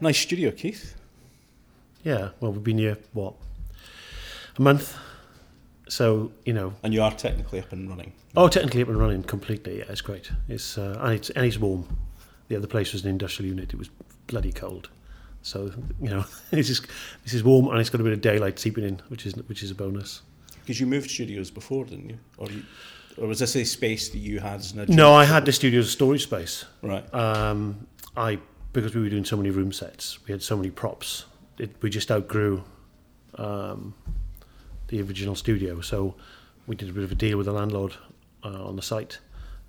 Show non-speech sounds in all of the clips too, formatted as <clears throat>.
Nice studio, Keith. Yeah, well, we've been here, what, a month? So, you know. And you are technically up and running. Oh, technically up and running completely, yeah, it's great. It's, uh, and, it's, and it's warm. The other place was an industrial unit, it was bloody cold. So, you know, <laughs> this is, this is warm and it's got a bit of daylight seeping in, which is, which is a bonus. Because you moved studios before, didn't you? Or, you, or was this a space that you had? As an no, I had the studio as a storage space. Right. Um, I because we were doing so many room sets, we had so many props. It, we just outgrew um, the original studio, so we did a bit of a deal with the landlord uh, on the site,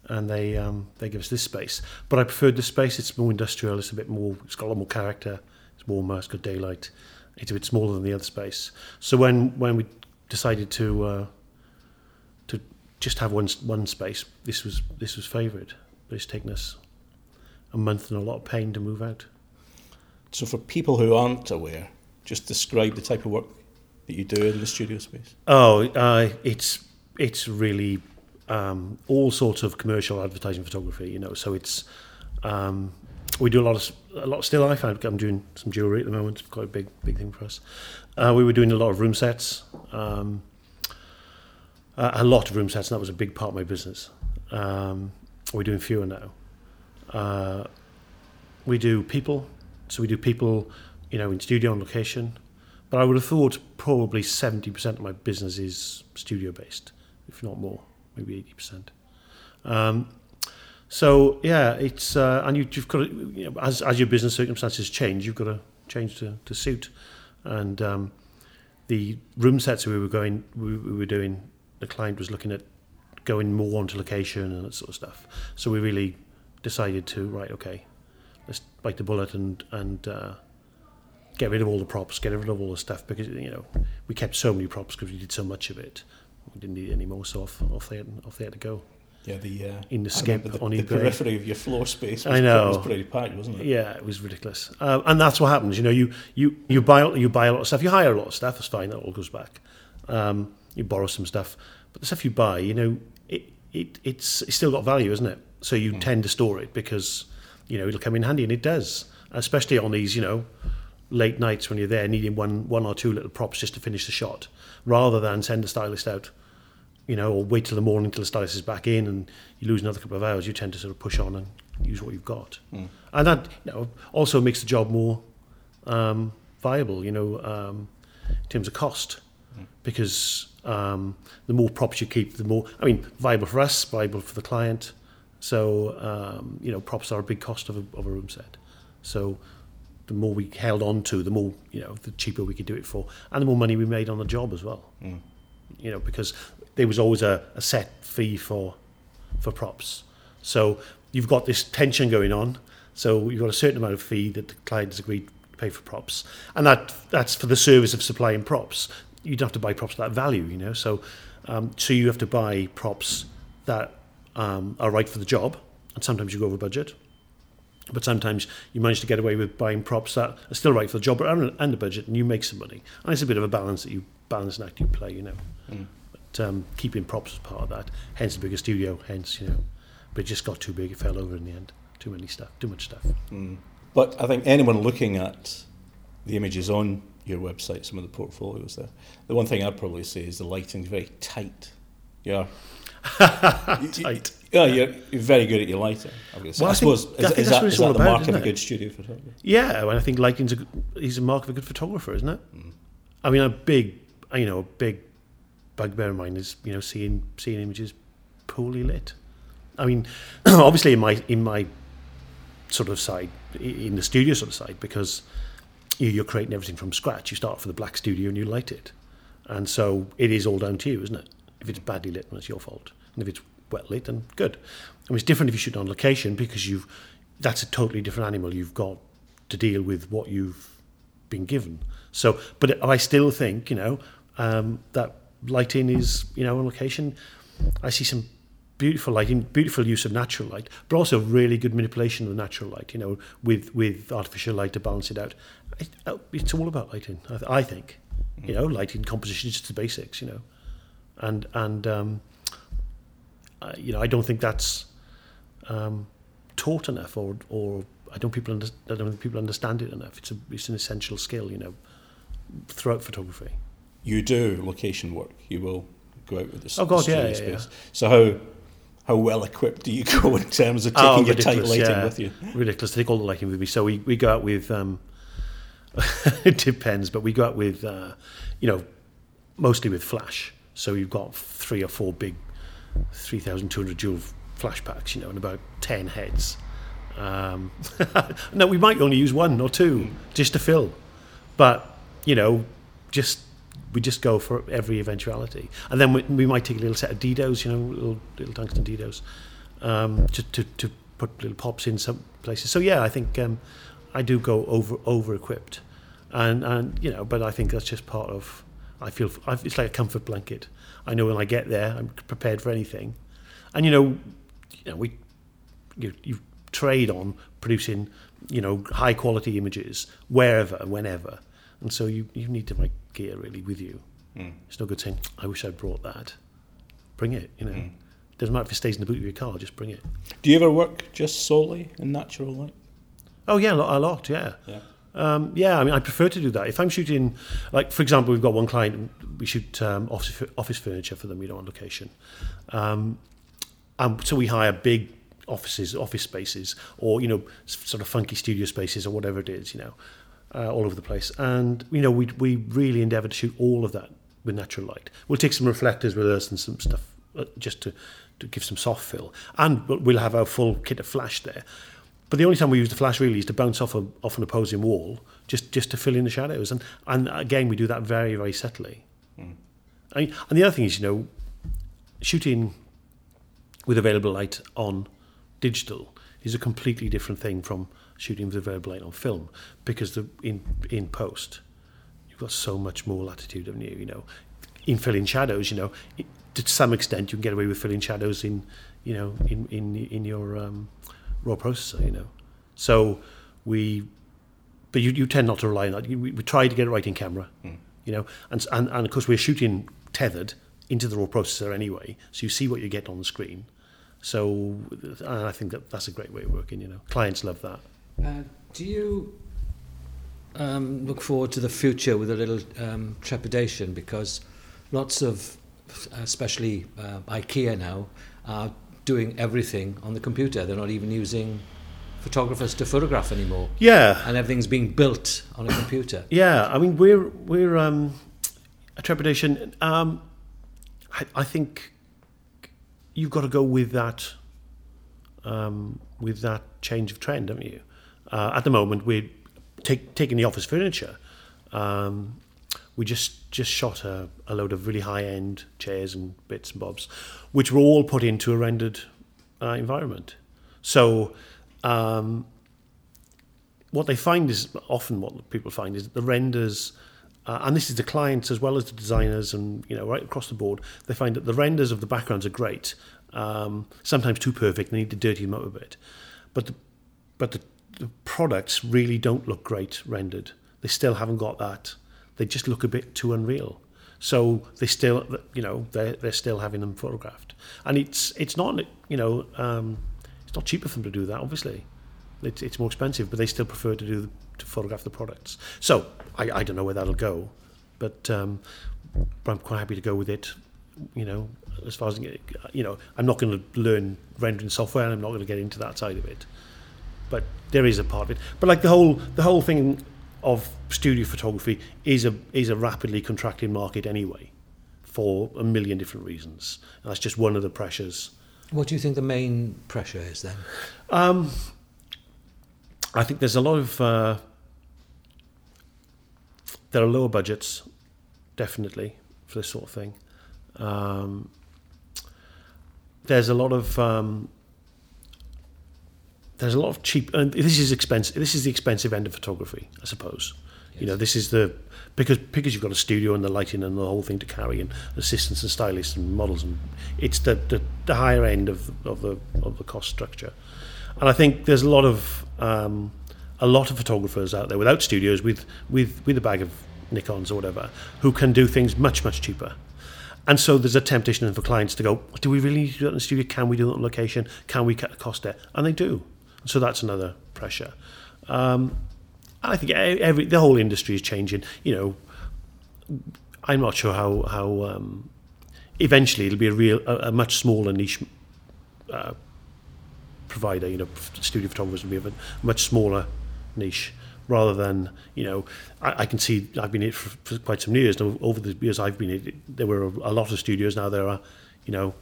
and they um, they give us this space. But I preferred this space. It's more industrial. It's a bit more. It's got a lot more character. It's warmer. It's got daylight. It's a bit smaller than the other space. So when when we decided to uh, to just have one one space, this was this was favoured. It's taken us a month and a lot of pain to move out. So for people who aren't aware, just describe the type of work that you do in the studio space. Oh, uh, it's it's really um, all sorts of commercial advertising photography. You know, so it's um, we do a lot of a lot of still life. I'm doing some jewelry at the moment. It's quite a big big thing for us. Uh, we were doing a lot of room sets. Um, a lot of room sets, and that was a big part of my business. Um, we're doing fewer now. Uh, we do people, so we do people, you know, in studio on location. But I would have thought probably 70% of my business is studio based, if not more, maybe 80%. Um, so yeah, it's uh, and you, have got to, you know, as as your business circumstances change, you've got to change to, to suit. And um, the room sets we were going, we, we were doing, the client was looking at going more onto location and that sort of stuff. So we really decided to right, okay, let's bite the bullet and and uh, get rid of all the props, get rid of all the stuff because you know we kept so many props because we did so much of it. We didn't need any more, so off off they had, off they had to go. Yeah, the uh, in the skip the, on the eBay. periphery of your floor space. Was, I know was pretty packed, wasn't it? Yeah, it was ridiculous, uh, and that's what happens. You know, you you you buy you buy a lot of stuff, you hire a lot of stuff. That's fine. That all goes back. Um, you borrow some stuff, but the stuff you buy, you know, it, it it's it's still got value, isn't it? So you mm. tend to store it because you know it'll come in handy, and it does, especially on these you know late nights when you're there needing one one or two little props just to finish the shot, rather than send the stylist out, you know, or wait till the morning till the stylist is back in and you lose another couple of hours. You tend to sort of push on and use what you've got, mm. and that you know also makes the job more um, viable. You know, um, in terms of cost, mm. because um, the more props you keep, the more I mean viable for us, viable for the client. So um, you know, props are a big cost of a, of a room set. So the more we held on to, the more you know, the cheaper we could do it for, and the more money we made on the job as well. Mm. You know, because there was always a, a set fee for for props. So you've got this tension going on. So you've got a certain amount of fee that the client has agreed to pay for props, and that that's for the service of supplying props. You don't have to buy props at that value, you know. So um, so you have to buy props that um, are right for the job, and sometimes you go over budget. But sometimes you manage to get away with buying props that are still right for the job but under budget, and you make some money. And it's a bit of a balance that you balance and act you play, you know. Mm. But um, keeping props as part of that, hence the bigger studio, hence you know. But it just got too big; it fell over in the end. Too many stuff, too much stuff. Mm. But I think anyone looking at the images on your website, some of the portfolios there, the one thing I'd probably say is the lighting's very tight. Yeah. <laughs> Tight. Yeah, you're, you're, very good at your lighting. Obviously. Well, I, I suppose think, is, I is, that, is that the mark of a good studio photographer? Yeah, well, I think lighting's a he's a mark of a good photographer, isn't it? Mm. I mean, a big, you know, a big bugbear of mine is you know seeing seeing images poorly lit. I mean, <clears throat> obviously in my in my sort of side, in the studio sort of side, because you're creating everything from scratch. You start for the black studio and you light it, and so it is all down to you, isn't it? If it's badly lit, then it's your fault. And if it's well lit, then good. I mean, it's different if you shoot on location because you've that's a totally different animal. You've got to deal with what you've been given. So, but I still think you know um, that lighting is you know on location. I see some beautiful lighting, beautiful use of natural light, but also really good manipulation of natural light. You know, with with artificial light to balance it out. It, it's all about lighting. I, I think. You know, lighting composition is just the basics. You know and and um, uh, you know I don't think that's um, taught enough or or I don't people under, I don't think people understand it enough. It's a it's an essential skill, you know, throughout photography. You do location work. You will go out with the Oh, God, yeah, yeah, space. So how how well equipped do you <laughs> go in terms of taking Oh, your tight lighting yeah. with you? Ridiculous. Take all the lighting with me. So we, we go out with, um, <laughs> it depends, but we go out with, uh, you know, mostly with flash. So you've got three or four big 3,200 joule flash packs, you know, and about 10 heads. Um, <laughs> no, we might only use one or two just to fill. But, you know, just we just go for every eventuality. And then we, we might take a little set of Dedos, you know, little, little tungsten Dedos, um, to, to, to put little pops in some places. So, yeah, I think um, I do go over over equipped. And, and, you know, but I think that's just part of, I feel, I, it's like a comfort blanket. I know when I get there, I'm prepared for anything. And, you know, you know we, you, you trade on producing, you know, high quality images wherever, whenever. And so you, you need to make gear really with you. Mm. It's no good saying, I wish I'd brought that. Bring it, you know. Mm. Doesn't matter if it stays in the boot of your car, just bring it. Do you ever work just solely in natural light? Oh, yeah, a lot, a lot yeah. Yeah. Um, yeah, I mean, I prefer to do that. If I'm shooting, like, for example, we've got one client, we shoot um, office, office furniture for them, you know, on location. Um, and so we hire big offices, office spaces, or, you know, sort of funky studio spaces or whatever it is, you know, uh, all over the place. And, you know, we, we really endeavour to shoot all of that with natural light. We'll take some reflectors with us and some stuff uh, just to, to give some soft fill. And we'll have our full kit of flash there. But the only time we use the flash really is to bounce off, a, off an opposing wall, just, just to fill in the shadows. And, and again, we do that very, very subtly. Mm. Mean, and the other thing is, you know, shooting with available light on digital is a completely different thing from shooting with available light on film because the, in, in post, you've got so much more latitude, haven't you? You know, in filling shadows, you know, it, to some extent you can get away with filling shadows in, you know, in, in, in your um, raw processor, you know. So we, but you, you tend not to rely on that. We, we try to get it right in camera, Mm. you know, and, and, and of course we're shooting tethered into the raw processor anyway, so you see what you get on the screen. So and I think that that's a great way of working, you know. Clients love that. Uh, do you um, look forward to the future with a little um, trepidation? Because lots of, especially uh, IKEA now, are doing everything on the computer. They're not even using photographers to photograph anymore, Yeah, and everything's being built on a computer. <coughs> Yeah, I mean we're we're um, a trepidation. Um, I, I think you've got to go with that um, with that change of trend, haven't you? Uh, at the moment, we're take, taking the office furniture. Um, we just just shot a, a load of really high end chairs and bits and bobs, which were all put into a rendered uh, environment. So. Um, what they find is often what people find is that the renders, uh, and this is the clients as well as the designers, and you know right across the board, they find that the renders of the backgrounds are great. Um, sometimes too perfect. They need to dirty them up a bit, but the, but the, the products really don't look great rendered. They still haven't got that. They just look a bit too unreal. So they still, you know, they're, they're still having them photographed, and it's it's not you know um, it's not cheaper for them to do that, obviously it's, it's more expensive, but they still prefer to do to photograph the products. So I, I don't know where that'll go, but um, but I'm quite happy to go with it. You know, as far as you know, I'm not going to learn rendering software, and I'm not going to get into that side of it. But there is a part of it. But like the whole the whole thing of studio photography is a is a rapidly contracting market anyway, for a million different reasons. And that's just one of the pressures. What do you think the main pressure is then? Um, I think there's a lot of uh, there are lower budgets, definitely for this sort of thing. Um, there's a lot of um, there's a lot of cheap, and this is expensive. This is the expensive end of photography, I suppose. You know, this is the because because you've got a studio and the lighting and the whole thing to carry, and assistants and stylists and models, and it's the the, the higher end of of the of the cost structure. And I think there's a lot of um, a lot of photographers out there without studios with with with a bag of Nikons or whatever who can do things much much cheaper. And so there's a temptation for clients to go, do we really need to do that in the studio? Can we do it on location? Can we cut the cost there? And they do. So that's another pressure. Um, I think every the whole industry is changing. You know, I'm not sure how how um, eventually it'll be a real a, a much smaller niche uh, provider. You know, studio photographers will be a much smaller niche rather than you know I, I can see I've been it for, for quite some years now over the years I've been it there were a, a lot of studios now there are you know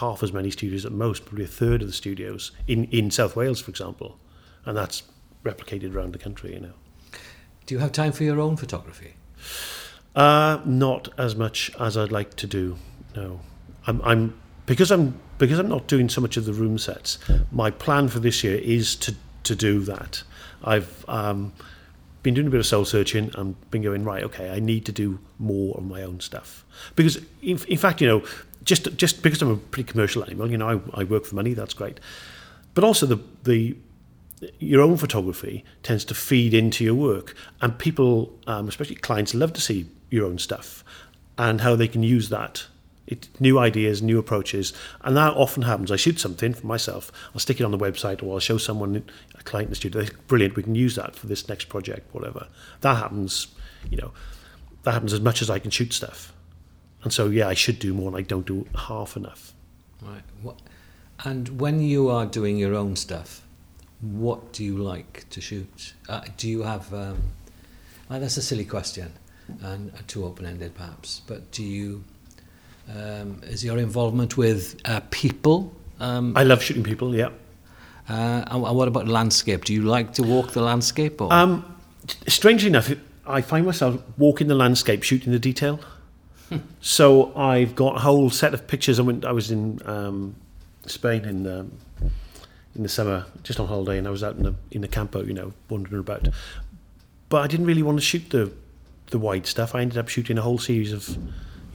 half as many studios at most probably a third of the studios in in South Wales for example and that's replicated around the country you know Do you have time for your own photography? Uh, not as much as I'd like to do. No, I'm, I'm because I'm because I'm not doing so much of the room sets. My plan for this year is to to do that. I've um, been doing a bit of soul searching and been going right. Okay, I need to do more of my own stuff because, in, in fact, you know, just just because I'm a pretty commercial animal, you know, I, I work for money. That's great, but also the the your own photography tends to feed into your work, and people, um, especially clients, love to see your own stuff and how they can use that. It, new ideas, new approaches, and that often happens. I shoot something for myself, I'll stick it on the website, or I'll show someone, a client in the studio. Brilliant, we can use that for this next project, whatever. That happens, you know, that happens as much as I can shoot stuff. And so, yeah, I should do more, and I don't do half enough. Right. What, and when you are doing your own stuff, what do you like to shoot? Uh, do you have? Um, well, that's a silly question and uh, too open-ended, perhaps. But do you? Um, is your involvement with uh, people? Um, I love shooting people, yeah. uh, and what about landscape? Do you like to walk the landscape? Or? Um, strangely enough, I find myself walking the landscape, shooting the detail. <laughs> so I've got a whole set of pictures. I went. I was in um, Spain in um, in the summer, just on holiday, and I was out in the in the campo, you know, wandering about. But I didn't really want to shoot the the wide stuff. I ended up shooting a whole series of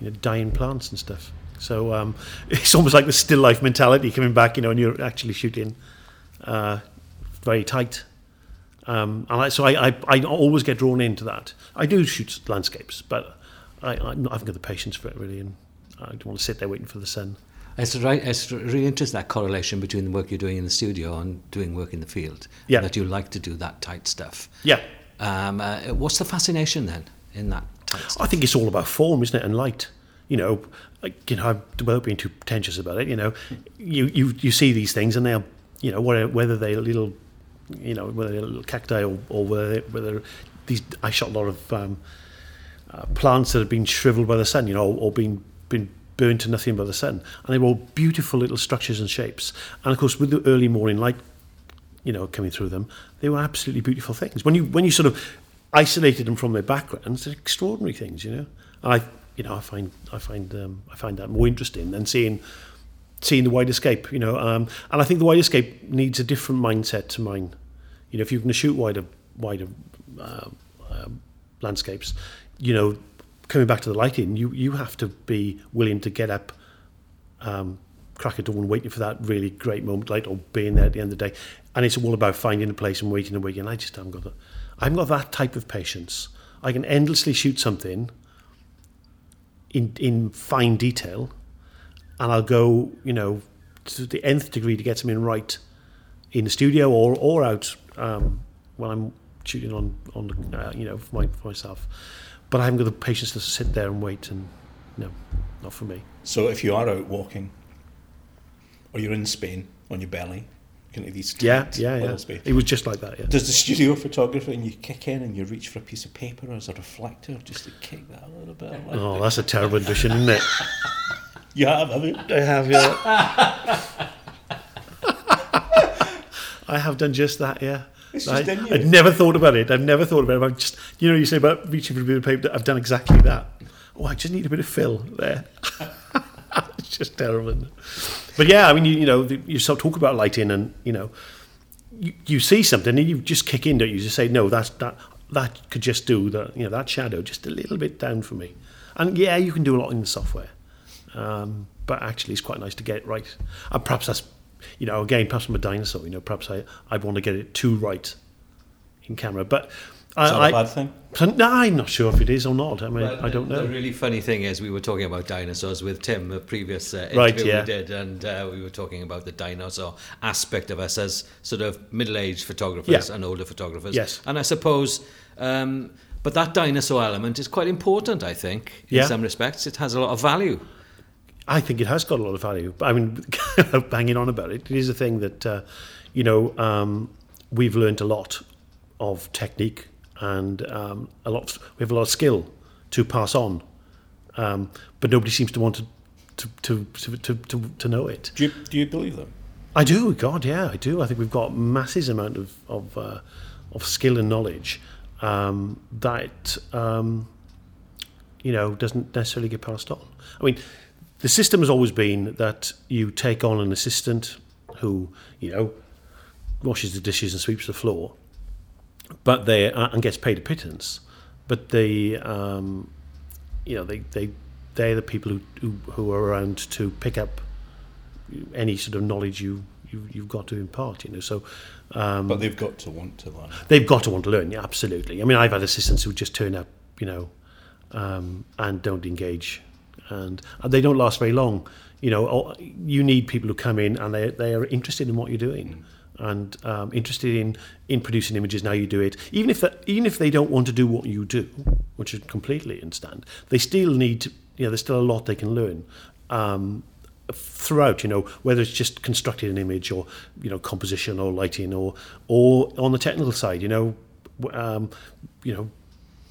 you know dying plants and stuff. So um, <laughs> it's almost like the still life mentality coming back, you know, and you're actually shooting uh, very tight. Um, and I, so I, I, I always get drawn into that. I do shoot landscapes, but I, I haven't got the patience for it really, and I don't want to sit there waiting for the sun. It's, right, it's really interesting that correlation between the work you're doing in the studio and doing work in the field. Yeah. That you like to do that tight stuff. Yeah, Um, uh, what's the fascination then in that? I think it's all about form, isn't it, and light. You know, like, you know, I'm- without being too pretentious about it, you know, you you, you see these things, and they're, you know, whether whether they're little, you know, whether they're little cacti or, or whether whether these. I shot a lot of um, uh, plants that have been shriveled by the sun, you know, or, or been been burnt to nothing by the sun, and they were all beautiful little structures and shapes. And of course, with the early morning light you know, coming through them, they were absolutely beautiful things. When you when you sort of isolated them from their backgrounds, they're extraordinary things, you know. And I, you know, I find I find um, I find that more interesting than seeing seeing the wide escape, you know. Um, and I think the wide escape needs a different mindset to mine. You know, if you're going to shoot wider wider uh, um, landscapes, you know, coming back to the lighting, you you have to be willing to get up um, crack of dawn waiting for that really great moment light or being there at the end of the day and it's all about finding a place and waiting and waiting I just haven't got I haven't got that type of patience. I can endlessly shoot something in in fine detail and I'll go you know to the nth degree to get something right in the studio or or out um, when I'm shooting on on the, uh, you know for, my, for myself. But I haven't got the patience to sit there and wait and no not for me. So if you are out walking, or you're in Spain on your belly, looking at these Yeah, yeah, yeah. space, It was just like that, yeah. does the studio photographer and you kick in and you reach for a piece of paper as a reflector just to kick that a little bit? Like, Oh, that's a terrible addition, isn't it? <laughs> You have, have you? I have, yeah. I have done just that, yeah. Just. I'd never thought about it. I've never thought about it. I've just, you know, you say about reaching for a bit of paper. I've done exactly that. Oh, I just need a bit of fill there. <laughs> <laughs> it's just terrible. But yeah, I mean, you, you know, you sort talk about lighting, and you know, you, you see something, and you just kick in, don't you? Just say, no, that's that. That could just do that. You know, that shadow just a little bit down for me. And yeah, you can do a lot in the software. Um, but actually, it's quite nice to get right. And perhaps that's, you know, again, perhaps I'm a dinosaur. You know, perhaps I, I want to get it too right in camera. But I, Is that I, a bad thing? so, no, I'm not sure if it is or not. I mean, Well, I don't know. The really funny thing is, we were talking about dinosaurs with Tim, the previous uh, interview Right, yeah. we did, and uh, we were talking about the dinosaur aspect of us as sort of middle-aged photographers Yeah. and older photographers. Yes. And I suppose, um, but that dinosaur element is quite important, I think, in Yeah. some respects. It has a lot of value. I think it has got a lot of value. But I mean, <laughs> banging on about it, it is a thing that, uh, you know, um, we've learned a lot of technique and um, a lot. we have a lot of skill to pass on, um, but nobody seems to want to to to to, to, to, to know it. Do you, do you believe them? I do, God, yeah, I do. I think we've got masses amount of of, uh, of skill and knowledge um, that um, you know doesn't necessarily get passed on. I mean, the system has always been that you take on an assistant who you know washes the dishes and sweeps the floor, but they uh, and gets paid a pittance, but they um, you know they they they're the people who, who who are around to pick up any sort of knowledge you, you you've got to impart. You know, so um, But they've got to want to learn. they've got to want to learn. Yeah, absolutely. I mean, I've had assistants who just turn up, you know, um, and don't engage, and, and they don't last very long. You know, you need people who come in and they they are interested in what you're doing. And um, interested in, in producing images now you do it. Even if even if they don't want to do what you do, which I completely understand, they still need to, you know, there's still a lot they can learn. Um, throughout, you know, whether it's just constructing an image or, you know, composition or lighting or, or on the technical side, you know, um, you know,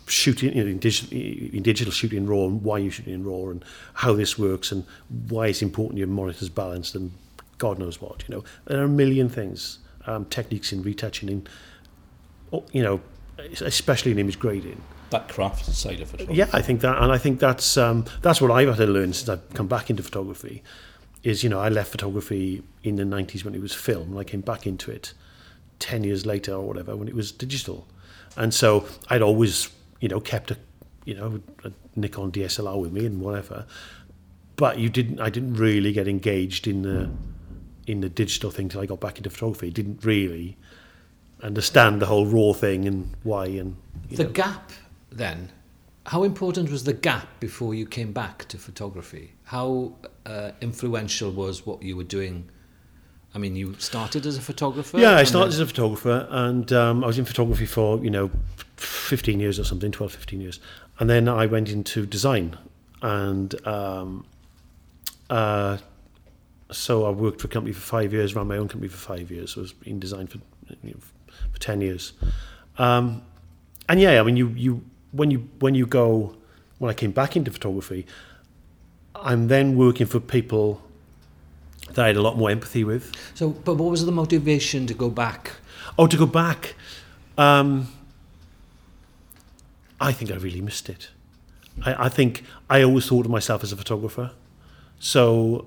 shooting you know, in, digital, in digital shooting in RAW and why you shooting in RAW and how this works and why it's important your monitor's balanced and God knows what, you know. There are a million things, um, techniques in retouching, in, oh, you know, especially in image grading. That craft side of it. Yeah, I think that, and I think that's um, that's what I've had to learn since I've come back into photography. Is you know I left photography in the '90s when it was film, and I came back into it ten years later or whatever when it was digital, and so I'd always you know kept a you know a Nikon DSLR with me and whatever, but you didn't. I didn't really get engaged in the in the digital thing till I got back into photography. Didn't really understand the whole raw thing and why and The know. gap, then, how important was the gap before you came back to photography? How uh, influential was what you were doing? I mean, you started as a photographer. Yeah, I started then- as a photographer and um, I was in photography for, you know, 15 years or something, 12, 15 years. And then I went into design. And um, uh, so I worked for a company for five years, ran my own company for five years. I was in design for, you know, for 10 years. Um, and yeah, I mean, you, you, when you, when you go, when I came back into photography, I'm then working for people that I had a lot more empathy with. So, but what was the motivation to go back? Oh, to go back, um, I think I really missed it. I, I think I always thought of myself as a photographer. So,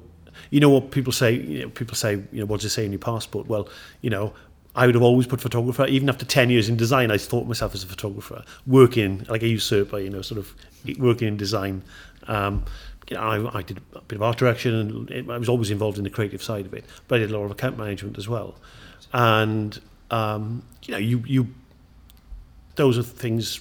you know what people say? You know, people say, you know, what does it say in your passport? Well, you know, I would have always put photographer. Even after ten years in design, I thought myself as a photographer, working like a usurper. You know, sort of working in design. Um, you know, I, I did a bit of art direction, and it, I was always involved in the creative side of it. But I did a lot of account management as well. And um, you know, you you those are things.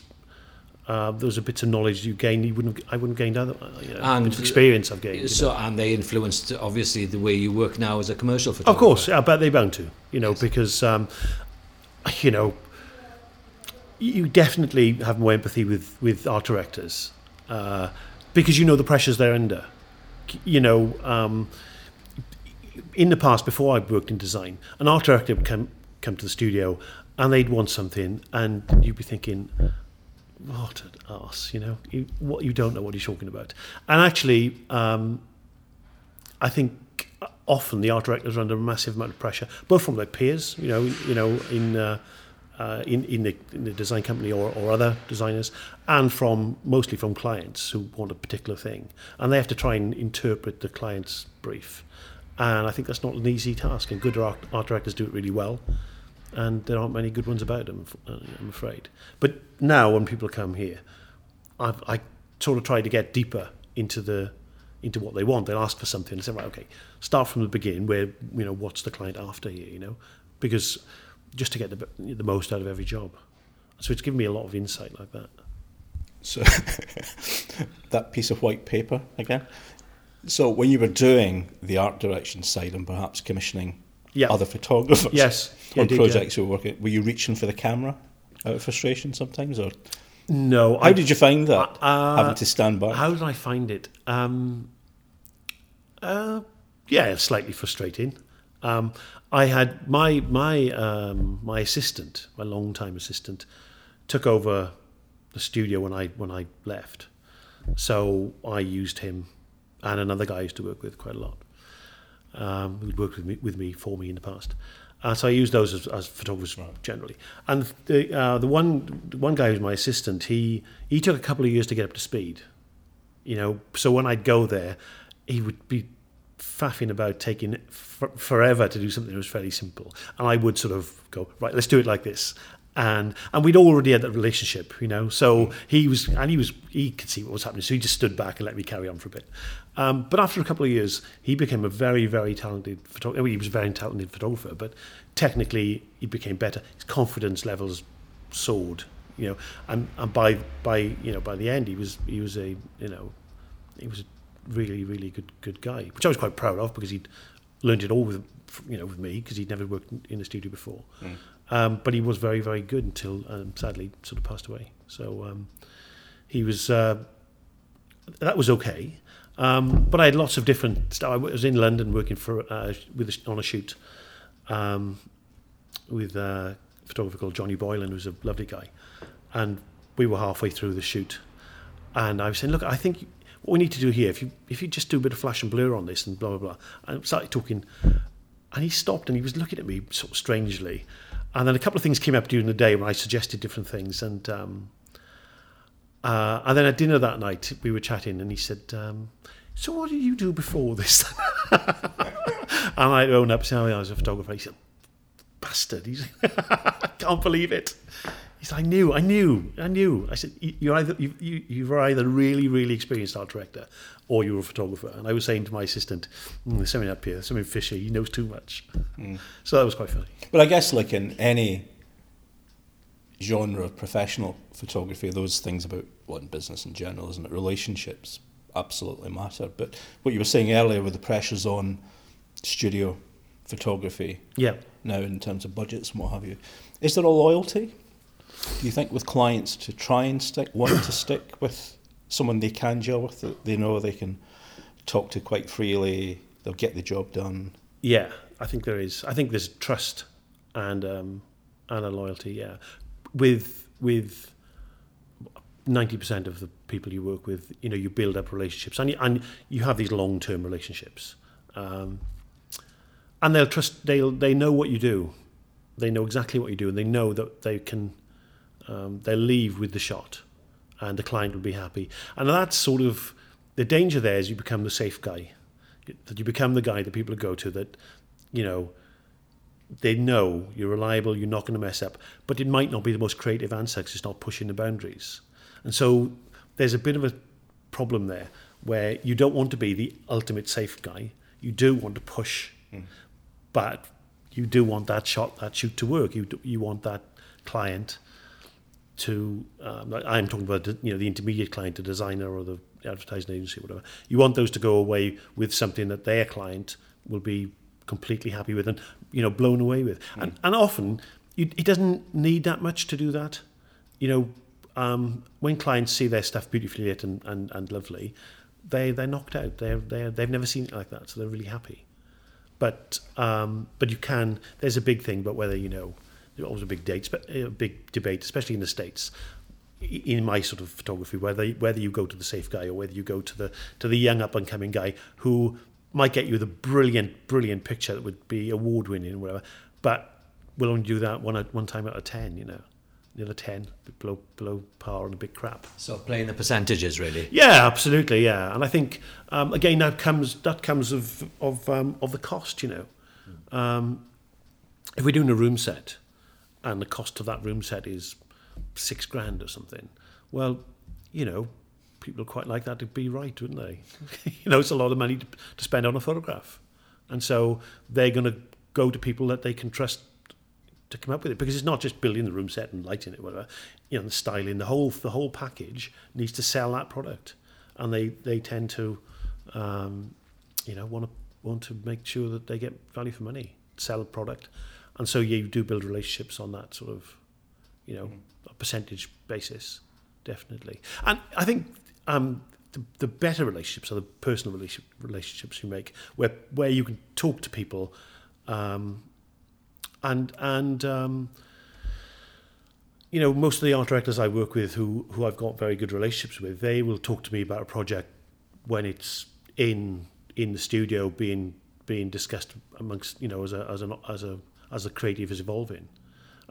Uh, those are bits of knowledge you gain. You wouldn't. I wouldn't have gained other. Uh, you know, And- experience I've gained. you know. So, and they influenced obviously the way you work now as a commercial photographer. Of course, I bet they bound to. You know, because um, you know, you definitely have more empathy with with art directors uh, because you know the pressures they're under. You know, um, in the past, before I worked in design, an art director would come come to the studio and they'd want something, and you'd be thinking, "What an ass, you know, you, what you don't know what he's talking about. And actually, um, I think often the art directors are under a massive amount of pressure, both from their peers, you know, you know, in uh, uh, in in the, in the design company or, or other designers, and from mostly from clients who want a particular thing, and they have to try and interpret the client's brief, and I think that's not an easy task. And good art, art directors do it really well, and there aren't many good ones about them, uh, I'm afraid. But now when people come here, I've, I sort of try to get deeper into the into what they want. They'll ask for something and say, right, okay, start from the beginning. Where you know what's the client after here, you know, because just to get the the most out of every job. So it's given me a lot of insight like that. So <laughs> that piece of white paper again. So when you were doing the art direction side and perhaps commissioning Yeah. other photographers Yes. <laughs> On did, projects you were working, were you reaching for the camera out of frustration sometimes, or No. how did you find that Uh, having to stand by? How did I find it? Um, uh, yeah, slightly frustrating. Um, I had my my um, my assistant, my long time assistant, took over the studio when I when I left, so I used him and another guy I used to work with quite a lot. Um, who'd worked with me with me for me in the past. Uh, so I use those as, as photographers generally. And the uh, the one the one guy who's my assistant, he he took a couple of years to get up to speed. You know, so when I'd go there, he would be faffing about taking for, forever to do something that was fairly simple, and I would sort of go right, let's do it like this. And and we'd already had that relationship, you know. So he was and he was he could see what was happening, so he just stood back and let me carry on for a bit. Um, but after a couple of years, he became a very very talented photographer. He was a very talented photographer, but technically he became better. His confidence levels soared, you know. And and by by you know by the end, he was he was a you know he was a really really good good guy, which I was quite proud of because he'd learned it all with you know with me because he'd never worked in, a studio before. Um, but he was very very good until um, sadly sort of passed away. So um, he was uh, that was okay. Um, but I had lots of different stuff. I was in London working for uh, with a, on a shoot um, with a photographer called Johnny Boylan, who's a lovely guy, and we were halfway through the shoot, and I was saying, look, I think what we need to do here, if you if you just do a bit of flash and blur on this and blah blah blah, and started talking, and he stopped and he was looking at me sort of strangely, and then a couple of things came up during the day when I suggested different things, and um, uh, and then at dinner that night we were chatting, and he said, um, "So what did you do before this?" <laughs> and I owned up, saying, "Oh, I was a photographer." He said, "Bastard!" He's, I <laughs> can't believe it. He said, "I knew, I knew, I knew." I said, "You- "You're either you, you you were either really, really experienced art director, or you were a photographer." And I was saying to my assistant, mm, "There's something up here, something fishy. He knows too much." So that was quite funny. But I guess, like in any genre of professional photography, those things about well, in business in general, isn't it? Relationships absolutely matter. But what you were saying earlier with the pressures on studio photography Yeah. now in terms of budgets and what have you, is there a loyalty? Do you think with clients to try and stick, want to stick with someone they can gel with, that they know they can talk to quite freely, they'll get the job done? Yeah, I think there is. I think there's trust and um, and a loyalty. Yeah, with with ninety percent of the people you work with, you know, you build up relationships and you, and you have these long term relationships, um, and they'll trust. They'll they know what you do. They know exactly what you do, and they know that they can. Um, they'll leave with the shot, and the client will be happy. And that's sort of the danger. There is you become the safe guy that you become the guy that people go to that you know they know you're reliable you're not going to mess up but it might not be the most creative answer because it's not pushing the boundaries. And so there's a bit of a problem there where you don't want to be the ultimate safe guy. You do want to push but you do want that shot that shoot to work. You do, you want that client to um, I'm talking about the, you know the intermediate client, the designer or the advertising agency, or whatever. You want those to go away with something that their client will be completely happy with and you know blown away with. And and often you, it doesn't need that much to do that. You know, um, when clients see their stuff beautifully lit and, and, and lovely, they they're knocked out. They're they they've never seen it like that, so they're really happy. But um, but you can. There's a big thing about whether you know. There's always a big date, a big debate, especially in the states. In my sort of photography, whether whether you go to the safe guy or whether you go to the to the young up and coming guy who might get you the brilliant brilliant picture that would be award winning, or whatever, but we'll only do that one one time out of ten. You know, the other ten below below par and a big crap. So playing the percentages, really. Yeah, absolutely. Yeah, and I think um, again that comes that comes of of um, of the cost. You know, um, if we're doing a room set, and the cost of that room set is six grand or something, well, you know, people quite like that to be right, wouldn't they? <laughs> you know, it's a lot of money to, to spend on a photograph, and so they're going to go to people that they can trust to come up with it because it's not just building the room set and lighting it, whatever. You know, the styling, the whole the whole package needs to sell that product, and they they tend to, um, you know, want to want to make sure that they get value for money, sell a product, and so you do build relationships on that sort of, you know, a percentage basis, definitely. And I think um, the, the better relationships are the personal relationship, relationships you make, where where you can talk to people, um, and and um, you know most of the art directors I work with who who I've got very good relationships with, they will talk to me about a project when it's in in the studio being being discussed amongst you know as a as a as a as the creative is evolving.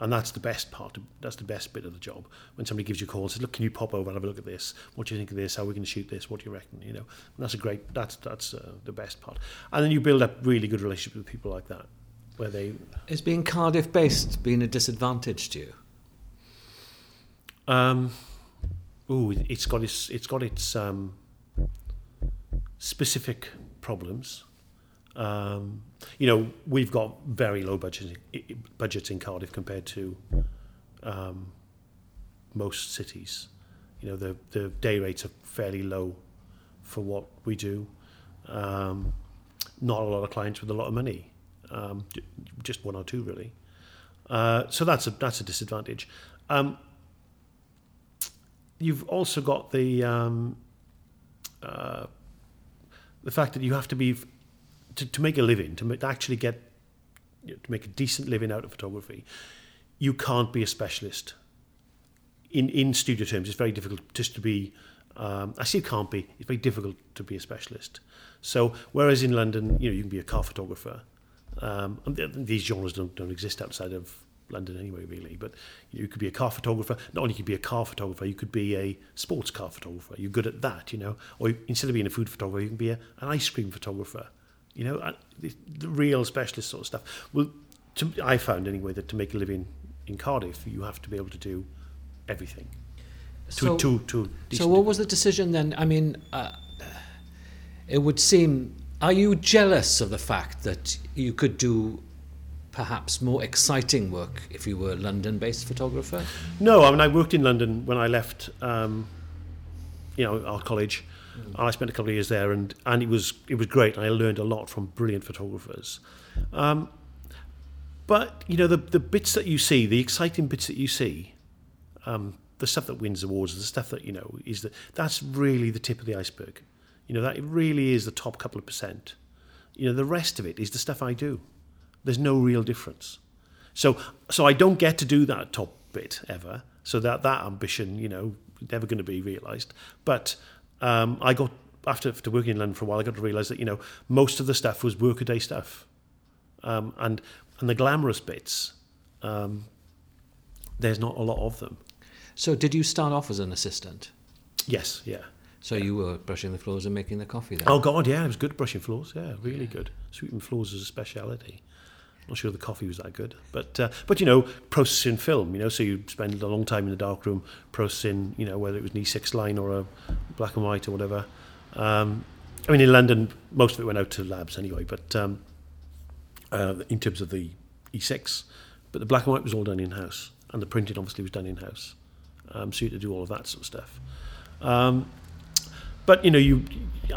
And that's the best part. That's the best bit of the job. When somebody gives you a call and says, "Look, can you pop over and have a look at this? What do you think of this? How are we going to shoot this? What do you reckon?" You know, and that's a great. That's that's uh, the best part. And then you build up really good relationships with people like that, where they. Is being Cardiff based being a disadvantage to you? Um, ooh, it's got its it's got its um, specific problems. Um, you know, we've got very low budgets budgets in Cardiff compared to um, most cities. You know, the the day rates are fairly low for what we do. Um, not a lot of clients with a lot of money, um, just one or two really. Uh, so that's a that's a disadvantage. Um, you've also got the um, uh, the fact that you have to be to, to make a living, to, make, to actually get you know, to make a decent living out of photography, you can't be a specialist. In in studio terms, it's very difficult just to be. Um, I say can't be. It's very difficult to be a specialist. So whereas in London, you know, you can be a car photographer. Um, these genres don't don't exist outside of London anyway, really. But you could be a car photographer. Not only could you be a car photographer, you could be a sports car photographer. You're good at that, you know. Or instead of being a food photographer, you can be a, an ice cream photographer. You know, the, the real specialist sort of stuff. Well, to, I found anyway that to make a living in Cardiff, you have to be able to do everything. So, to, to, to so what was the decision then? I mean, uh, it would seem. Are you jealous of the fact that you could do perhaps more exciting work if you were a London-based photographer? No, I mean I worked in London when I left, um, you know, our college, Mm. I spent a couple of years there, and, and it was it was great. I learned a lot from brilliant photographers. Um, but you know the the bits that you see, the exciting bits that you see, um, the stuff that wins awards, the stuff that you know is that that's really the tip of the iceberg. You know that it really is the top couple of percent. You know the rest of it is the stuff I do. There's no real difference. So so I don't get to do that top bit ever. So that that ambition, you know, never going to be realised. But um, I got after, after working in London for a while, I got to realise that you know most of the stuff was workaday stuff, um, and and the glamorous bits, um, there's not a lot of them. So, did you start off as an assistant? Yes, yeah. So yeah. you were brushing the floors and making the coffee then? Oh God, yeah, it was good brushing floors. Yeah, really yeah. good. Sweeping floors is a speciality. Not sure the coffee was that good, but uh, but you know, processing film. You know, so you spend a long time in the dark room processing. You know, whether it was an E6 line or a black and white or whatever. Um, I mean, in London, most of it went out to labs anyway. But um, uh, in terms of the E6, but the black and white was all done in house, and the printing obviously was done in house. Um, so you had to do all of that sort of stuff. Um, but you know, you,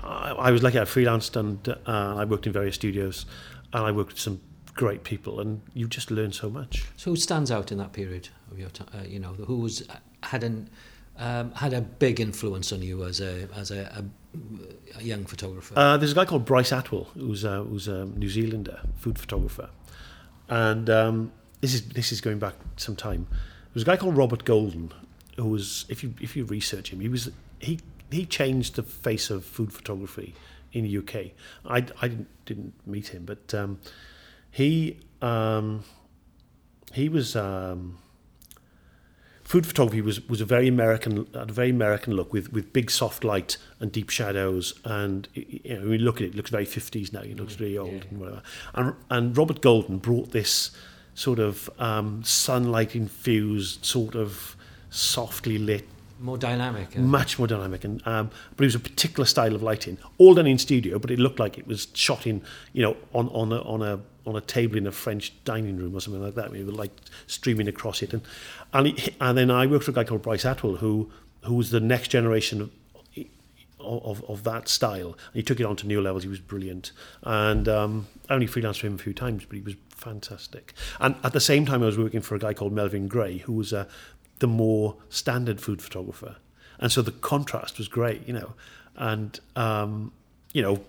I, I was lucky. I freelanced and uh, I worked in various studios, and I worked with some great people, and you just learn so much. So, who stands out in that period of your time? Uh, you know, who was had an um, had a big influence on you as a as a, a, a young photographer? Uh, there's a guy called Bryce Attwell, who's a, who's a New Zealander food photographer, and um, this is this is going back some time. There's a guy called Robert Golden, who was if you if you research him, he was he he changed the face of food photography in the UK. I, I didn't, didn't meet him, but um, he um, he was um, food photography was was a very American had a very American look with with big soft light and deep shadows and you know when you look at it, it looks very 50s now it looks very old yeah. and whatever and and Robert Golden brought this sort of um, sunlight infused sort of softly lit More dynamic. much more dynamic. And um, but it was a particular style of lighting, all done in studio, but it looked like it was shot in, you know, on on a on a on a table in a French dining room or something like that. We were like streaming across it, and and it, and then I worked with a guy called Bryce Attwell, who who was the next generation of. Of, of that style, and he took it on to new levels. He was brilliant, and um, I only freelanced for him a few times, but he was fantastic. And at the same time, I was working for a guy called Melvin Gray, who was a the more standard food photographer. And so the contrast was great, you know. And, um, you know,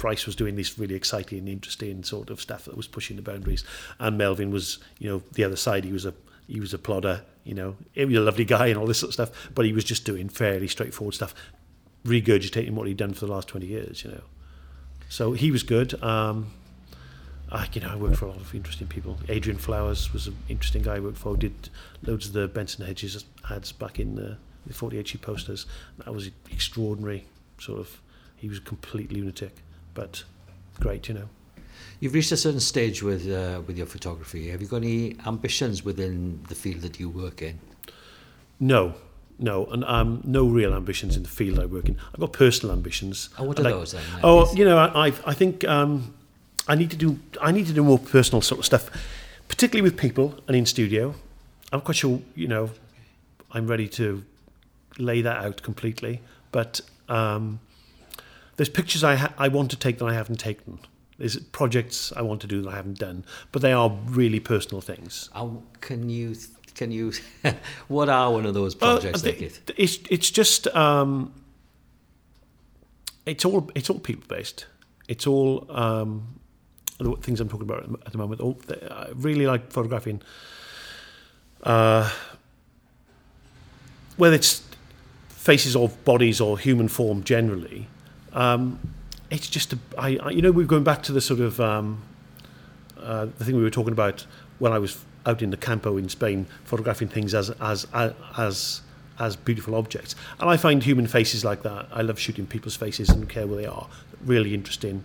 Bryce was doing this really exciting, and interesting sort of stuff that was pushing the boundaries. And Melvin was, you know, the other side. He was a he was a plodder, you know. He was a lovely guy and all this sort of stuff, but he was just doing fairly straightforward stuff, regurgitating what he'd done for the last 20 years, you know. So he was good. Um, I, you know, I worked for a lot of interesting people. Adrian Flowers was an interesting guy I worked for. Did loads of the Benson Hedges ads back in the, the 48 sheet posters. That was extraordinary. Sort of, he was a complete lunatic, but great, you know. You've reached a certain stage with uh, with your photography. Have you got any ambitions within the field that you work in? No, no, and um, no real ambitions in the field I work in. I've got personal ambitions. Oh, what are like- those then? Oh, you know, I, I've- I think um, I need to do I need to do more personal sort of stuff, particularly with people and in studio. I'm quite sure, you know, I'm ready to lay that out completely. But um, there's pictures I ha- I want to take that I haven't taken. There's projects I want to do that I haven't done, but they are really personal things. How can you can you? <laughs> what are one of those projects? the- that it's it's just um, it's all it's all people based. It's all um, the things I'm talking about at the moment. All, I really like photographing. Uh, whether it's faces of bodies or human form generally, um, it's just a, I, I, you know we're going back to the sort of um, uh, the thing we were talking about when I was out in the campo in Spain, photographing things as as as as beautiful objects. And I find human faces like that. I love shooting people's faces and care where they are. Really interesting,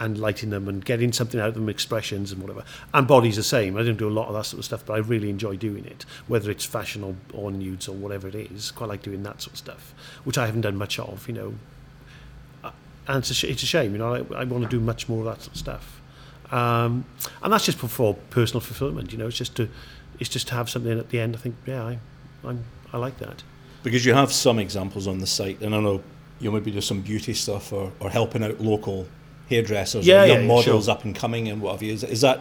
and lighting them and getting something out of them, expressions and whatever. And bodies the same. I don't do a lot of that sort of stuff, but I really enjoy doing it, whether it's fashion or, or nudes or whatever it is. Quite like doing that sort of stuff, which I haven't done much of. You know, and it's a, sh- it's a shame. You know, I, I want to do much more of that sort of stuff. Um, and that's just for, personal fulfillment. You know, it's just to it's just to have something at the end. I think, yeah, I, I'm I like that. Because you have some examples on the site, and I know you maybe do some beauty stuff or, or helping out local hairdressers Yeah, or young yeah, models sure. up and coming and what have you. Is, is that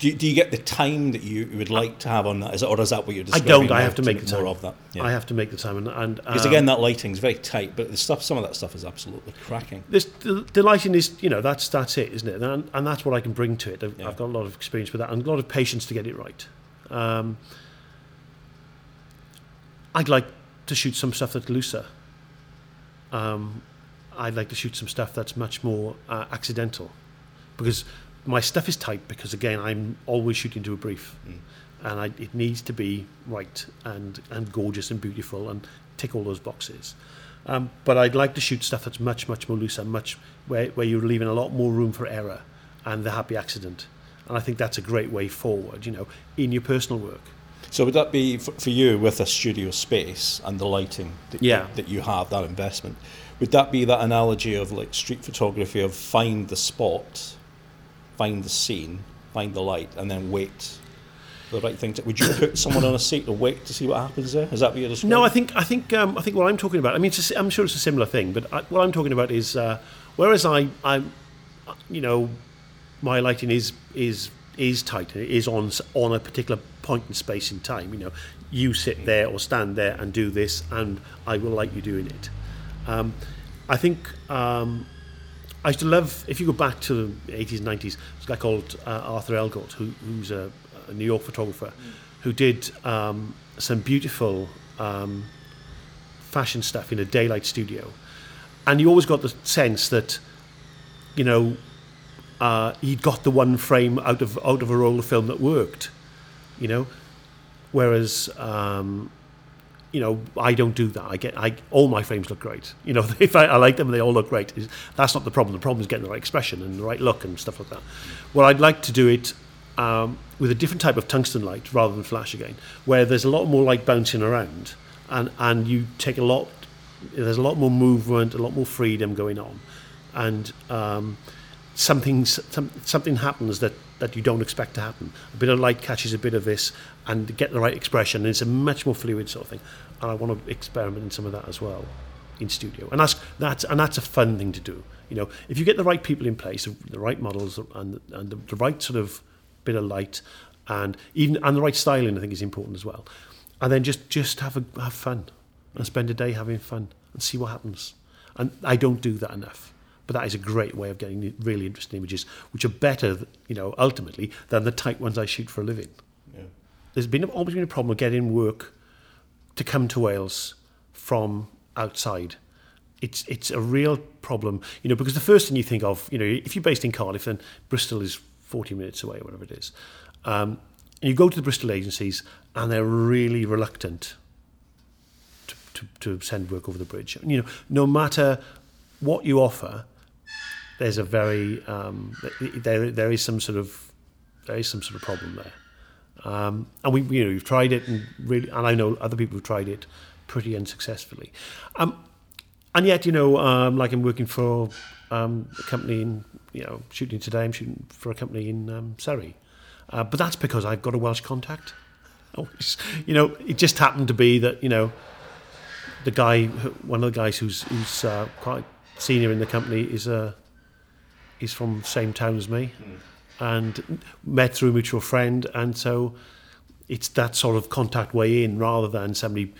do you, do you get the time that you would like to have on that? Is it, or is that what you're describing? I don't. I have to make the more time. of that. Yeah. I have to make the time, and, and because um, again, that lighting is very tight, but the stuff, some of that stuff is absolutely cracking. this the, the lighting is you know that's that's it, isn't it? And, and that's what I can bring to it. I've, Yeah. I've got a lot of experience with that and a lot of patience to get it right. Um, I'd like to shoot some stuff that's looser. Um, I'd like to shoot some stuff that's much more uh, accidental, because my stuff is tight. Because again, I'm always shooting to a brief, Mm. and I, it needs to be right and and gorgeous and beautiful and tick all those boxes. Um, but I'd like to shoot stuff that's much, much more loose and much where, where you're leaving a lot more room for error and the happy accident. And I think that's a great way forward, you know, in your personal work. So would that be for, for you with a studio space and the lighting that, Yeah. that you have that investment? Would that be that analogy of like street photography of find the spot, find the scene, find the light, and then wait for the right thing to? Would you put someone on a seat to wait to see what happens there? Is that what you're describing? No, I think I think um, I think what I'm talking about. I mean, it's a si- I'm sure it's a similar thing, but I, what I'm talking about is uh, whereas I, I, you know, my lighting is is is tight. It is on on a particular point in space and time. You know, you sit there or stand there and do this, and I will light you doing it. Um, I think um, I used to love. If you go back to the 80s, and 90s, there's a guy called uh, Arthur Elgort, who, who's a, a New York photographer, who did um, some beautiful um, fashion stuff in a daylight studio, and you always got the sense that, you know, uh, he'd got the one frame out of out of a roll of film that worked, you know, whereas. Um, you know, I don't do that. I get, I all my frames look great. You know, <laughs> if I, I like them, they all look great. Is- That's not the problem. The problem is getting the right expression and the right look and stuff like that. Well, I'd like to do it um, with a different type of tungsten light rather than flash again, where there's a lot more light bouncing around, and and you take a lot. There's a lot more movement, a lot more freedom going on, and um, something some, something happens that that you don't expect to happen. A bit of light catches a bit of this, and get the right expression. And it's a much more fluid sort of thing. And I want to experiment in some of that as well in studio, and that's that's and that's a fun thing to do. You know, if you get the right people in place, the right models, and and the, the right sort of bit of light, and even and the right styling, I think is important as well. And then just just have a have fun and spend a day having fun and see what happens. And I don't do that enough. But that is a great way of getting really interesting images, which are better, you know, ultimately than the tight ones I shoot for a living. Yeah. There's been always been a problem of getting work to come to Wales from outside. It's it's a real problem, you know, because the first thing you think of, you know, if you're based in Cardiff, then Bristol is 40 minutes away, whatever it is. Um, and you go to the Bristol agencies, and they're really reluctant to, to, to send work over the bridge. You know, no matter what you offer, there's a very um, there there is some sort of there is some sort of problem there. Um, and we you know we've tried it and really and I know other people have tried it pretty unsuccessfully. Um, and yet you know um, like I'm working for um, a company in you know shooting today I'm shooting for a company in um, Surrey, uh, but that's because I've got a Welsh contact. <laughs> you know it just happened to be that you know the guy one of the guys who's who's uh, quite senior in the company is a is from same town as me, mm. and met through a mutual friend, and so it's that sort of contact way in rather than somebody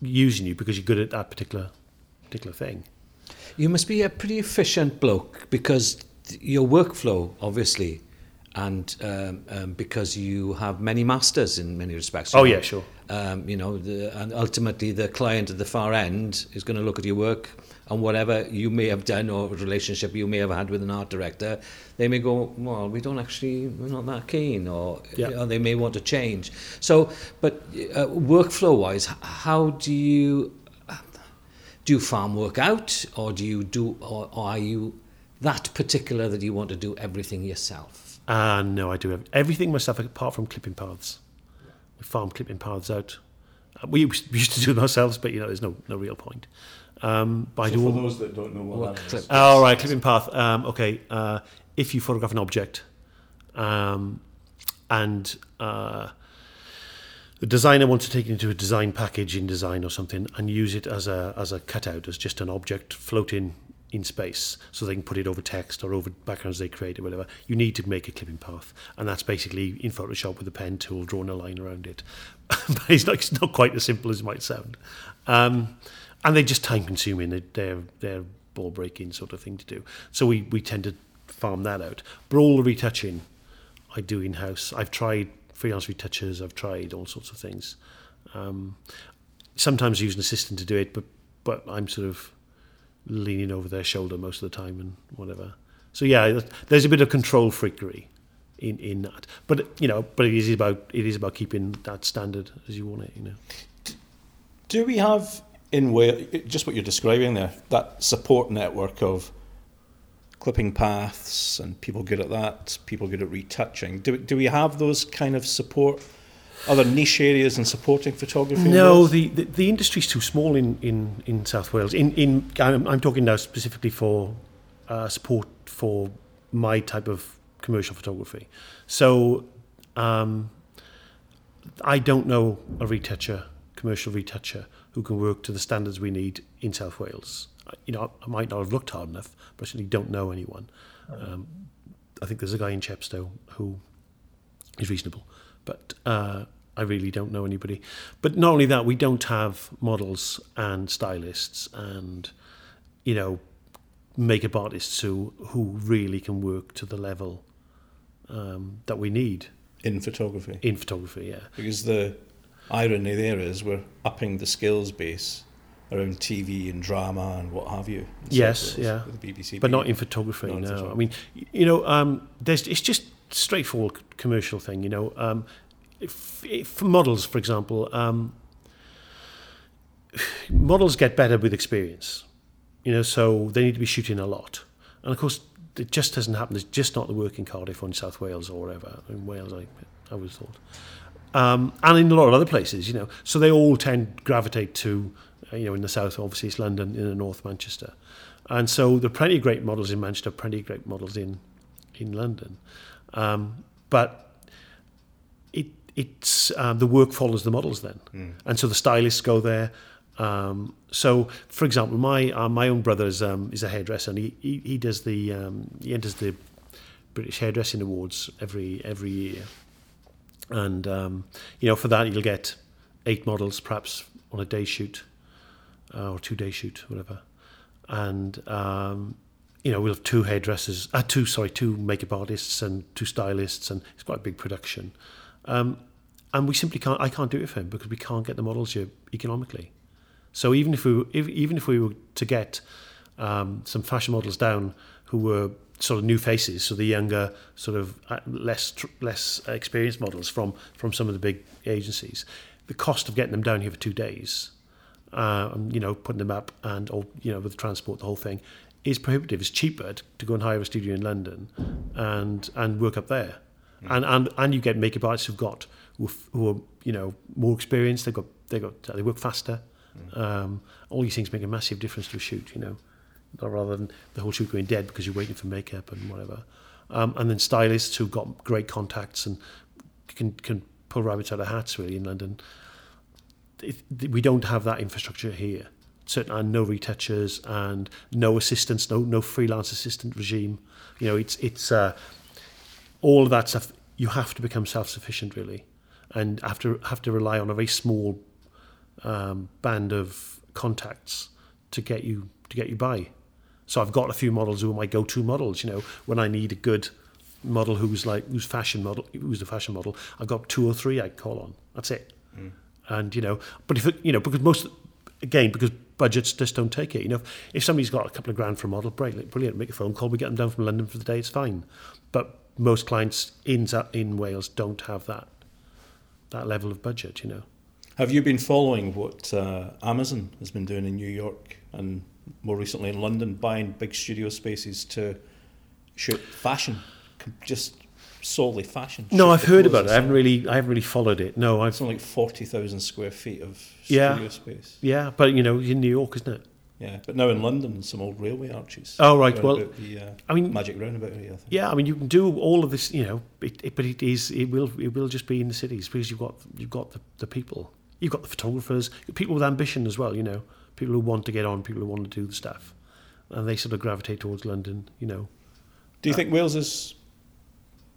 using you because you're good at that particular particular thing. You must be a pretty efficient bloke because your workflow, obviously, and um, um, because you have many masters in many respects. Oh know, yeah, sure. Um, you know, the, and ultimately the client at the far end is going to look at your work and whatever you may have done or relationship you may have had with an art director, they may go, well, we don't actually, we're not that keen, or, yeah. or they may want to change. So, but uh, workflow wise, how do you do you farm work out, or do you do, or, or are you that particular that you want to do everything yourself? Uh, no, I do everything myself apart from clipping paths. We farm clipping paths out. Uh, we used to do them ourselves, but you know, there's no no real point. Um, by so for those that don't know what, what that is. Oh, right, clipping path. Um, okay, uh, if you photograph an object um, and uh, the designer wants to take it into a design package InDesign or something and use it as a as a cutout, as just an object floating in space, so they can put it over text or over backgrounds they create or whatever. You need to make a clipping path, and that's basically in Photoshop with a pen tool drawing a line around it. <laughs> but it's not, it's not quite as simple as it might sound. Um, and they're just time consuming. They, they're they're ball breaking sort of thing to do. So we we tend to farm that out. But all the retouching I do in house. I've tried freelance retouchers. I've tried all sorts of things. Um, sometimes use an assistant to do it, but but I'm sort of leaning over their shoulder most of the time and whatever. So yeah, there's a bit of control freakery in in that. But you know, but it is about it is about keeping that standard as you want it. You know. Do we have in Wales, just what you're describing there, that support network of clipping paths and people good at that, people good at retouching. Do, do we have those kind of support, other niche areas in supporting photography? No, the, the, the industry's too small in, in, in South Wales. In, in, I'm, I'm talking now specifically for uh, support for my type of commercial photography. So um, I don't know a retoucher, commercial retoucher, who can work to the standards we need in South Wales. You know, I might not have looked hard enough, but I actually don't know anyone. Um, I think there's a guy in Chepstow who is reasonable, but uh, I really don't know anybody. But not only that, we don't have models and stylists and, you know, makeup artists who, who really can work to the level um, that we need. In photography? In photography, yeah. Because the irony there is we're upping the skills base around TV and drama and what have you. Yes, yeah. The BBC, but not in photography. Not no, photography. I mean, you know, um, there's it's just straightforward commercial thing. You know, um, if, if models, for example, um, <sighs> models get better with experience. You know, so they need to be shooting a lot, and of course, it just doesn't happen. It's just not the work in Cardiff or in South Wales or wherever. In Wales, I, I thought um, and in a lot of other places, you know. So they all tend to gravitate to, uh, you know, in the south, obviously it's London, in the north, Manchester. And so there are plenty of great models in Manchester, plenty of great models in, in London. Um, but it, it's um, the work follows the models then. Mm. And so the stylists go there. Um, so, for example, my uh, my own brother is, um, is a hairdresser, and he, he, he does the um, he enters the British Hairdressing Awards every every year. And um, you know, for that you'll get eight models, perhaps on a day shoot uh, or two day shoot, whatever. And um, you know, we'll have two hairdressers, uh, two sorry, two makeup artists and two stylists, and it's quite a big production. Um, and we simply can't. I can't do it for him because we can't get the models here economically. So even if we if, even if we were to get um, some fashion models down who were sort of new faces, so the younger, sort of uh, less less experienced models from from some of the big agencies. The cost of getting them down here for two days, uh, and you know, putting them up and or you know with transport, the whole thing, is prohibitive. It's cheaper to go and hire a studio in London and and work up there, mm. and and and you get makeup artists who've got who, are you know more experienced. They've got they got they work faster. Mm. Um, all these things make a massive difference to a shoot. You know rather than the whole shoot going dead because you're waiting for makeup and whatever. Um, and then stylists who've got great contacts and can can pull rabbits out of hats really in London. It, we don't have that infrastructure here. Certain and no retouchers and no assistants, no no freelance assistant regime. You know, it's it's uh, all of that stuff. You have to become self sufficient really, and have to have to rely on a very small um, band of contacts to get you to get you by. So I've got a few models who are my go-to models. You know, when I need a good model who's like who's fashion model, who's the fashion model, I've got two or three I call on. That's it. Mm. And you know, but if it, you know, because most again because budgets just don't take it. You know, if somebody's got a couple of grand for a model, brilliant, brilliant. Make a phone call. We get them down from London for the day. It's fine. But most clients in in Wales don't have that that level of budget. You know. Have you been following what uh, Amazon has been doing in New York and more recently in London, buying big studio spaces to shoot fashion, just solely fashion. No, I've heard about it. I haven't really, I haven't really followed it. No, I've. It's only like forty thousand square feet of studio yeah, space. Yeah, but you know, in New York, isn't it? Yeah, but now in London, some old railway arches. Oh right, well, the, uh, I mean, magic roundabout area. I yeah, I mean, you can do all of this, you know, it, it, but it is, it will, it will just be in the cities because you've got, you've got the, the people, you've got the photographers, people with ambition as well, you know people who want to get on, people who want to do the stuff, and they sort of gravitate towards London. You know. Do you uh, think Wales is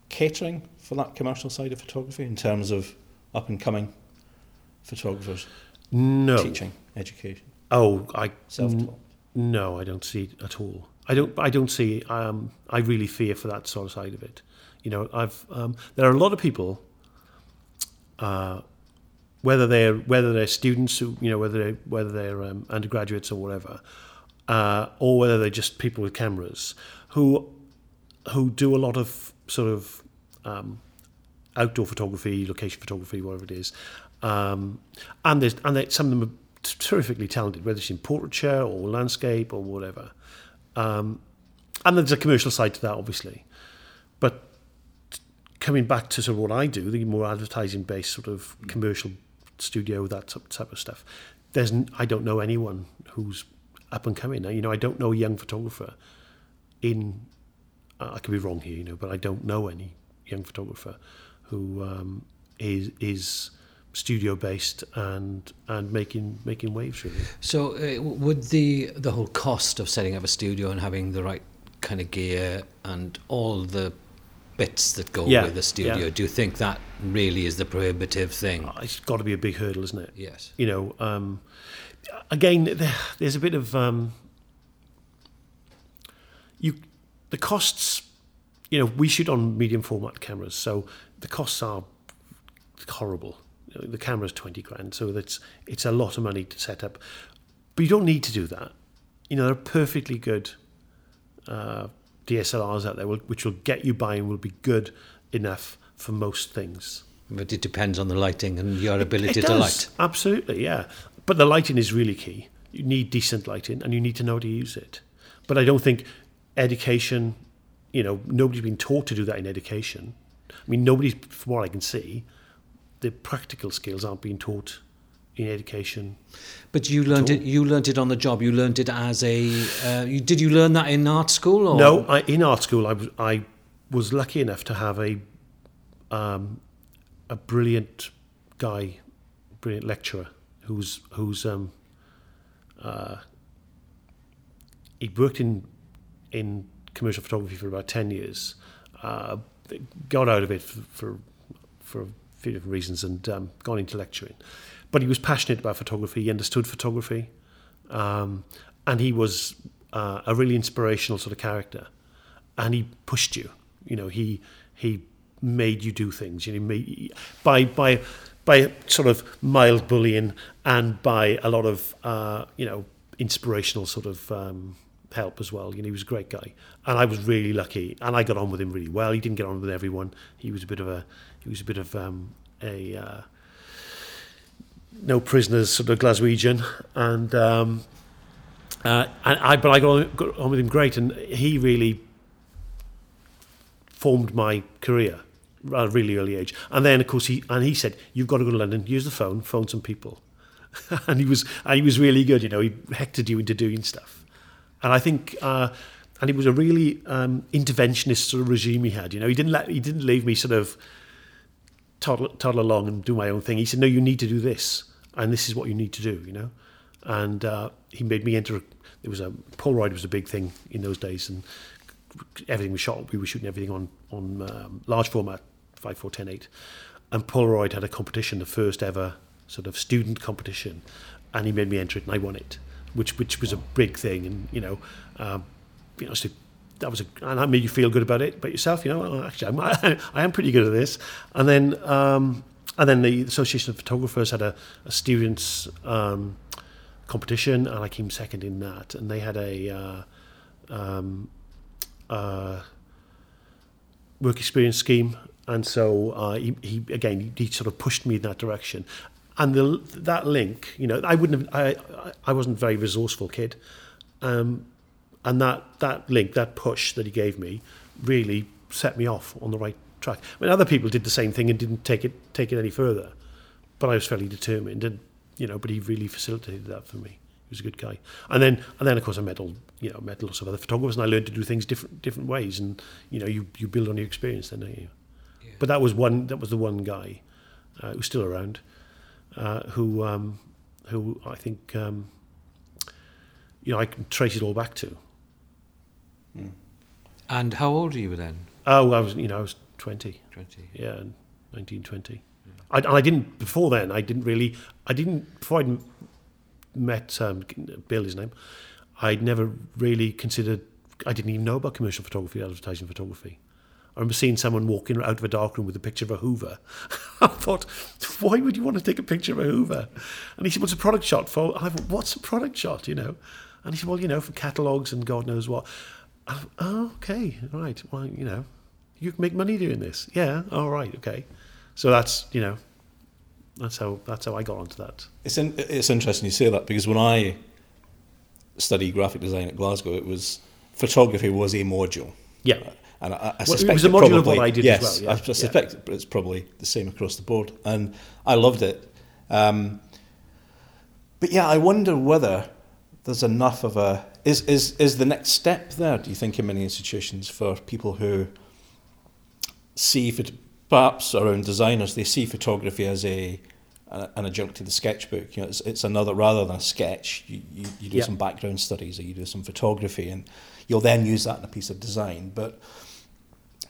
catering for that commercial side of photography in terms of up and coming photographers? No. Teaching, education. Oh, I self-taught. no, I don't see it at all. I don't. I don't see. Um, I really fear for that sort of side of it. You know, I've. Um, there are a lot of people. Uh, whether they're whether they're students who you know whether they whether they're um, undergraduates or whatever, uh, or whether they're just people with cameras who who do a lot of sort of um, outdoor photography, location photography, whatever it is, um, and there's and they, some of them are terrifically talented, whether it's in portraiture or landscape or whatever. Um, and there's a commercial side to that, obviously, but coming back to sort of what I do, the more advertising based sort of commercial studio, that type of stuff. There's, I don't know anyone who's up and coming. You know, I don't know a young photographer in. I could be wrong here, you know, but I don't know any young photographer who um, is is studio based and and making making waves really. So uh, would the the whole cost of setting up a studio and having the right kind of gear and all the bits that go yeah, with the studio. Yeah. Do you think that really is the prohibitive thing? Oh, it's got to be a big hurdle, isn't it? Yes. You know, um, again, there's a bit of um, you. The costs, you know, we shoot on medium format cameras, so the costs are horrible. The camera's twenty grand, so that's it's a lot of money to set up. But you don't need to do that. You know, there are perfectly good. Uh, DSLRs out there which will get you by and will be good enough for most things. But it depends on the lighting and your ability it, it to light. Absolutely, yeah. But the lighting is really key. You need decent lighting and you need to know how to use it. But I don't think education, you know, nobody's been taught to do that in education. I mean, nobody, from what I can see, the practical skills aren't being taught in education. But you learned it. You learned it on the job. You learned it as a. Uh, you, did you learn that in art school? Or? No, I, in art school, I was I was lucky enough to have a um, a brilliant guy, brilliant lecturer who's who's um, uh, he'd worked in in commercial photography for about ten years. Uh, got out of it for for, for a few different reasons and um, gone into lecturing. But he was passionate about photography. He understood photography, um, and he was uh, a really inspirational sort of character. And he pushed you. You know, he he made you do things. You know, made, by by by sort of mild bullying and by a lot of uh, you know inspirational sort of um, help as well. You know, he was a great guy, and I was really lucky, and I got on with him really well. He didn't get on with everyone. He was a bit of a he was a bit of um, a uh, no prisoners sort of Glaswegian, and um, uh, and I but I got on, got on with him great, and he really formed my career at a really early age. And then, of course, he and he said, "You've got to go to London, use the phone, phone some people." <laughs> and he was and he was really good. You know, he hectored you into doing stuff. And I think, uh, and it was a really um, interventionist sort of regime he had. You know, he didn't let he didn't leave me sort of toddle, toddle along and do my own thing. He said, "No, you need to do this, and this is what you need to do." You know, and uh, he made me enter. There was a Polaroid was a big thing in those days, and everything was shot. We were shooting everything on on um, large format, five, four, ten, eight, and Polaroid had a competition, the first ever sort of student competition, and he made me enter it, and I won it, which which was a big thing, and you know, um, you know, so that was a, and that made you feel good about it, but yourself, you know, actually, I'm, <laughs> I am pretty good at this, and then um, and then the Association of Photographers had a, a students um, competition, and I came second in that, and they had a uh, um, uh, work experience scheme, and so uh, he, he again he sort of pushed me in that direction, and the that link, you know, I wouldn't have, I I wasn't a very resourceful kid, um, and that that link, that push that he gave me, really set me off on the right track. I mean, other people did the same thing and didn't take it take it any further, but I was fairly determined, and you know, but he really facilitated that for me. He was a good guy, and then and then of course I met all you know met lots of other photographers, and I learned to do things different different ways, and you know, you you build on your experience, then don't you? Yeah. But that was one that was the one guy uh, who's still around uh, who um, who I think um, you know I can trace it all back to. Mm. And how old are you then? Oh, I was you know I was twenty. Twenty. Yeah, nineteen twenty. Yeah. I, and I didn't before then. I didn't really. I didn't before I met um, Bill. His name. I'd never really considered. I didn't even know about commercial photography, advertising photography. I remember seeing someone walking out of a dark room with a picture of a Hoover. <laughs> I thought, why would you want to take a picture of a Hoover? And he said, what's a product shot for? And I thought, what's a product shot, you know? And he said, well, you know, for catalogues and God knows what. I thought, oh, okay, right. Well, you know, you can make money doing this. Yeah, all right, okay. So that's, you know, that's how that's how I got onto that. It's in, it's interesting you say that because when I studied graphic design at Glasgow, it was photography was a module. Yeah. And I, I suspect well, it was a module probably, of what I did yes, as well. Yeah. I suspect yeah. it's probably the same across the board, and I loved it. Um, but yeah, I wonder whether there's enough of a is is is the next step there? Do you think in many institutions for people who see perhaps around designers they see photography as a an adjunct to the sketchbook. You know, it's, it's another rather than a sketch. You, you, you do some background studies or you do some photography, and you'll then use that in a piece of design. But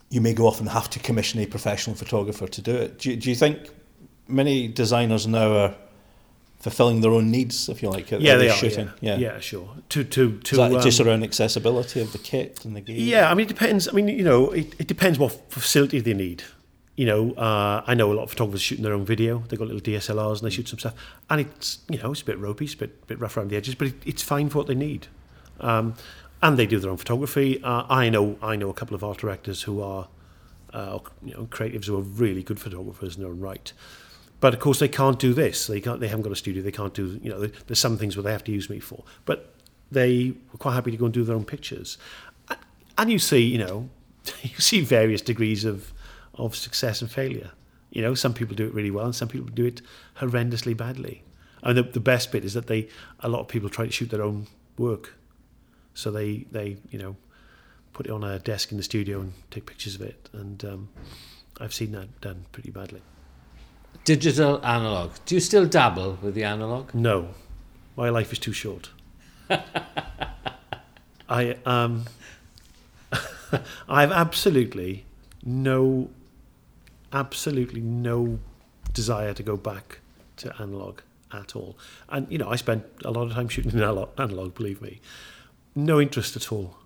you may go off and have to commission a professional photographer to do it. Do you, do you think many designers now are fulfilling their own needs, if you like, yeah, they are, shooting? Yeah. yeah, yeah, sure. To to to um, just around accessibility of the kit and the gear. Yeah, I mean, it depends. I mean, you know, it, it depends what facility they need. You know, uh, I know a lot of photographers shooting their own video. They've got little DSLRs and they shoot some stuff, and it's you know it's a bit ropey, it's a bit bit rough around the edges, but it, it's fine for what they need. Um, and they do their own photography. Uh, I know I know a couple of art directors who are uh, you know creatives who are really good photographers in their own right. But of course, they can't do this. They can't. They haven't got a studio. They can't do. You know, there's some things where they have to use me for. But they were quite happy to go and do their own pictures. And you see, you know, <laughs> you see various degrees of of success and failure. You know, some people do it really well, and some people do it horrendously badly. And the, the best bit is that they, a lot of people try to shoot their own work, so they they you know, put it on a desk in the studio and take pictures of it, and um, I've seen that done pretty badly. Digital analog. Do you still dabble with the analog? No, my life is too short. <laughs> I um, <laughs> I have absolutely no, absolutely no desire to go back to analog at all. And you know, I spent a lot of time shooting in <laughs> analog, analog believe me. No interest at all.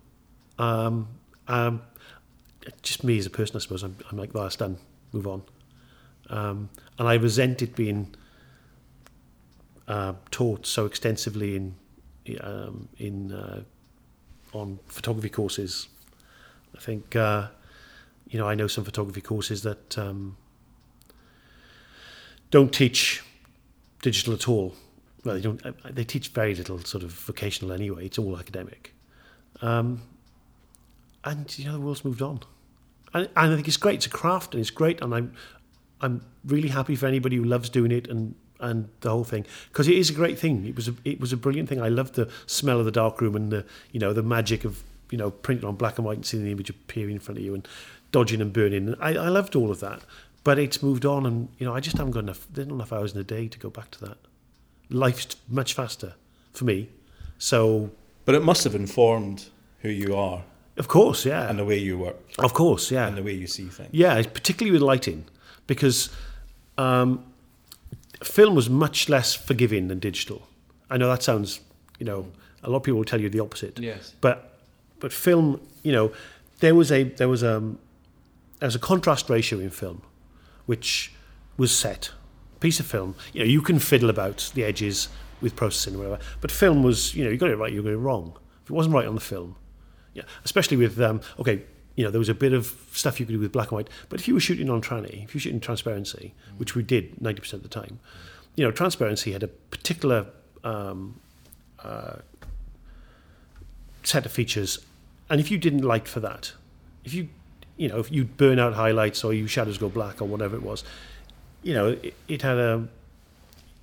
Um, um, just me as a person, I suppose. I'm, I'm like, that's done. Move on. Um, and I resent it being uh, taught so extensively in um, in uh, on photography courses. I think uh, you know I know some photography courses that um, don't teach digital at all. Well, they don't. They teach very little sort of vocational anyway. It's all academic. Um, and you know the world's moved on, and, and I think it's great. It's a craft, and it's great, and I'm I'm really happy for anybody who loves doing it and and the whole thing because it is a great thing. It was a, it was a brilliant thing. I loved the smell of the dark room and the you know the magic of you know printing on black and white and seeing the image appearing in front of you and dodging and burning. I, I loved all of that, but it's moved on, and you know I just haven't got enough. There's not enough hours in a day to go back to that. Life's much faster for me, so But it must have informed who you are of course, yeah, and the way you work of course, yeah, and the way you see things. Yeah, particularly with lighting, because um, film was much less forgiving than digital. I know that sounds, you know, a lot of people will tell you the opposite. Yes. But but film, you know, there was a there was a there was a contrast ratio in film, which was set. Piece of film, you know, you can fiddle about the edges with processing or whatever, but film was, you know, you got it right, you got it wrong. If it wasn't right on the film, yeah, especially with um, okay, you know, there was a bit of stuff you could do with black and white, but if you were shooting on tranny, if you were shooting transparency, which we did ninety percent of the time, you know, transparency had a particular um, uh, set of features, and if you didn't like for that, if you you know if you burn out highlights or you shadows go black or whatever it was, you know, it, it had a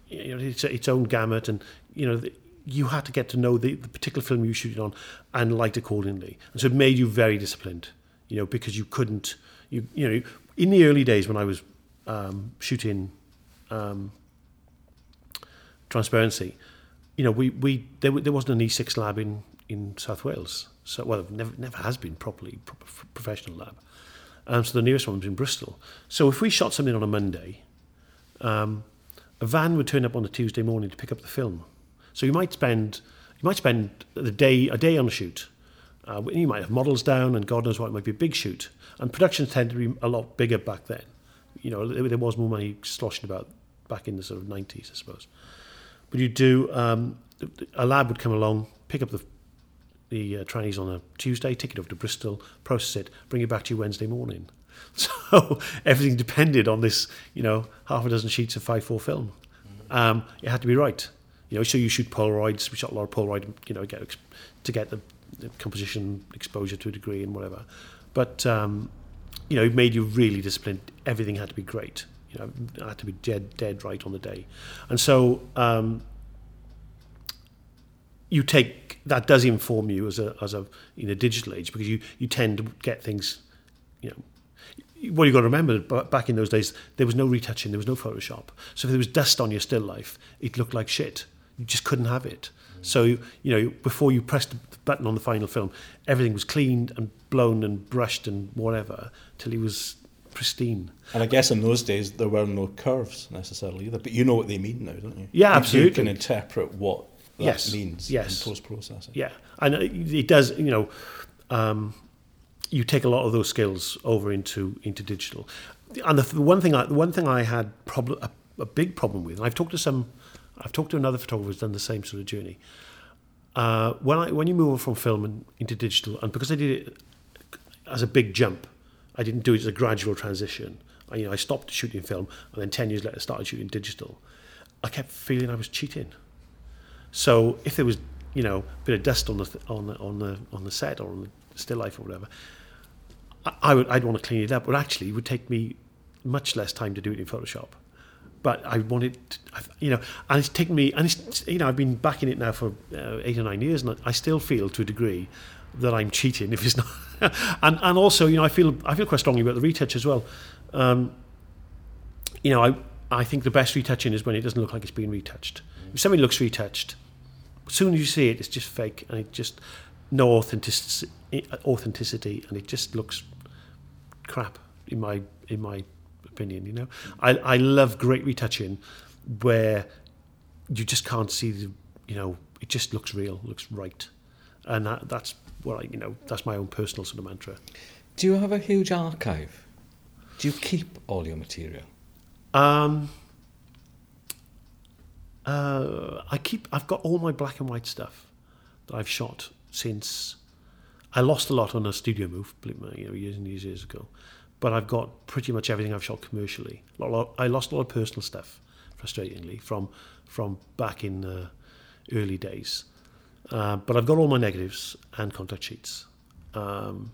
you know its, its own gamut, and you know. The, you had to get to know the, the particular film you shooting on and light accordingly. And so it made you very disciplined, you know, because you couldn't, you, you know, in the early days when I was um, shooting um, Transparency, you know, we, we there, there wasn't an E6 lab in, in South Wales. So, well, never, never has been properly proper professional lab. Um, so the nearest one was in Bristol. So if we shot something on a Monday, um, a van would turn up on a Tuesday morning to pick up the film. So you might spend you might spend the day a day on a shoot. Uh, you might have models down, and God knows what it might be a big shoot. And productions tend to be a lot bigger back then. You know, there, was more money sloshing about back in the sort of nineties, I suppose. But you do um, a lab would come along, pick up the the uh, on a Tuesday, take it over to Bristol, process it, bring it back to you Wednesday morning. <laughs> So everything depended on this, you know, half a dozen sheets of five four film. Um, it had to be right. You know, so you shoot Polaroids. We shot a lot of Polaroid, you know, get to get the, the composition exposure to a degree and whatever. But um, you know, it made you really disciplined. Everything had to be great. You know, it had to be dead, dead right on the day. And so um, you take that does inform you as a as a in a digital age because you you tend to get things, you know. What you've got to remember, ba- back in those days, there was no retouching, there was no Photoshop. So if there was dust on your still life, it looked like shit. You just couldn't have it. So you know, before you pressed the button on the final film, everything was cleaned and blown and brushed and whatever till it was pristine. And I guess in those days there were no curves necessarily either. But you know what they mean now, don't you? Yeah, absolutely. You can interpret what that Yes, means yes. in post processing. Yeah, and it does. You know, um, you take a lot of those skills over into into digital. And the, one thing I one thing I had problem a, a big problem with, and I've talked to some, I've talked to another photographer who's done the same sort of journey. Uh, when I when you move from film and into digital, and because I did it as a big jump, I didn't do it as a gradual transition. I, you know, I stopped shooting film, and then ten years later started shooting digital. I kept feeling I was cheating. So if there was, you know, a bit of dust on the on the on the on the set or on the still life or whatever, I, would I'd want to clean it up. But actually, it would take me much less time to do it in Photoshop. But I wanted, to, you know, and it's taken me, and it's, you know, I've been backing it now for uh, eight or nine years, and I still feel to a degree that I'm cheating if it's not. <laughs> and and also, you know, I feel I feel quite strongly about the retouch as well. Um, you know, I I think the best retouching is when it doesn't look like it's been retouched. If something looks retouched, as soon as you see it, it's just fake, and it just no authenticity, authenticity, and it just looks crap in my in my opinion. You know, I I love great retouching where you just can't see the you know it just looks real, looks right, and that, that's what I you know that's my own personal sort of mantra. Do you have a huge archive? Do you keep all your material? Um, uh, I keep. I've got all my black and white stuff that I've shot since. I lost a lot on a studio move, believe me, you know, years and years, years ago. But I've got pretty much everything I've shot commercially. I lost a lot of personal stuff, frustratingly, from from back in the early days. Uh, but I've got all my negatives and contact sheets. Um,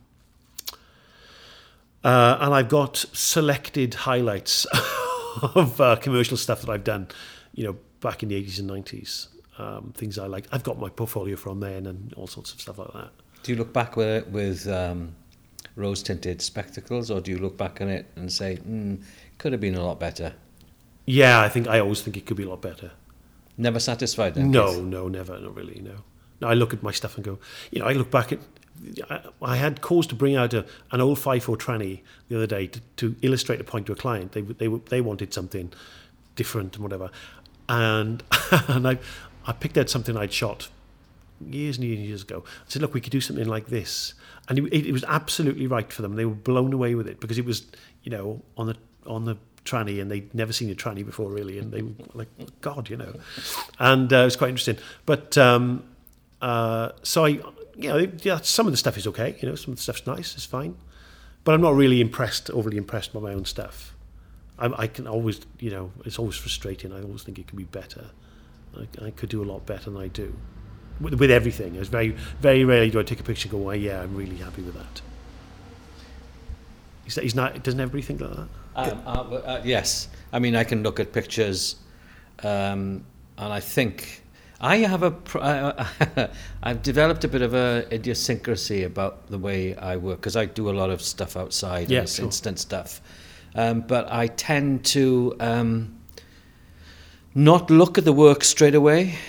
uh, and I've got selected highlights <laughs> of uh, commercial stuff that I've done, you know, back in the 80s and 90s. Um, things I like. I've got my portfolio from then and all sorts of stuff like that. Do you look back with, with um, rose tinted spectacles, or do you look back on it and say, mm, could have been a lot better? Yeah, I think I always think it could be a lot better. Never satisfied then? No, no, never, not really, no. no. I look at my stuff and go, you know, I look back at. I, I had cause to bring out a, an old 5.4 tranny the other day to, to illustrate a point to a client. They, they, they wanted something different and whatever. And, <laughs> and I, I picked out something I'd shot years and years and years ago. I said, look, we could do something like this. And it, it was absolutely right for them. They were blown away with it because it was, you know, on the on the tranny and they'd never seen a tranny before really. And they were <laughs> like god you know. And uh, it was quite interesting. But um, uh, so I you know yeah some of the stuff is okay you know some of the stuff's nice it's fine. But I'm not really impressed overly impressed by my own stuff. I, I can always you know it's always frustrating. I always think it could be better. I, I could do a lot better than I do with, with everything it's very very rarely do I take a picture and go well yeah I'm really happy with that is that he's not doesn't everybody think like that Um, uh, uh, yes, I mean I can look at pictures, um, and I think I have a, uh, <laughs> I've developed a bit of a idiosyncrasy about the way I work because I do a lot of stuff outside, Yeah, sure. instant stuff. Um, but I tend to um, not look at the work straight away.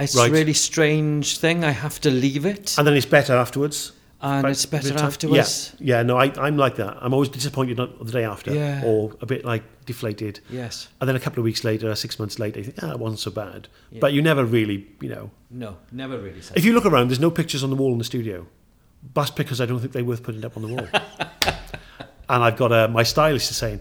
It's Right. a really strange thing. I have to leave it, and then it's better afterwards and it's better afterwards. Yeah, yeah. No, I, I'm like that. I'm always disappointed on the day after, Yeah. or a bit like deflated. Yes. And then a couple of weeks later, six months later, you think, ah, it wasn't so bad. Yeah. But you never really, you know. No, never really. If you look around, there's no pictures on the wall in the studio. That's because I don't think they're worth putting up on the wall. <laughs> and I've got a, my stylist is saying,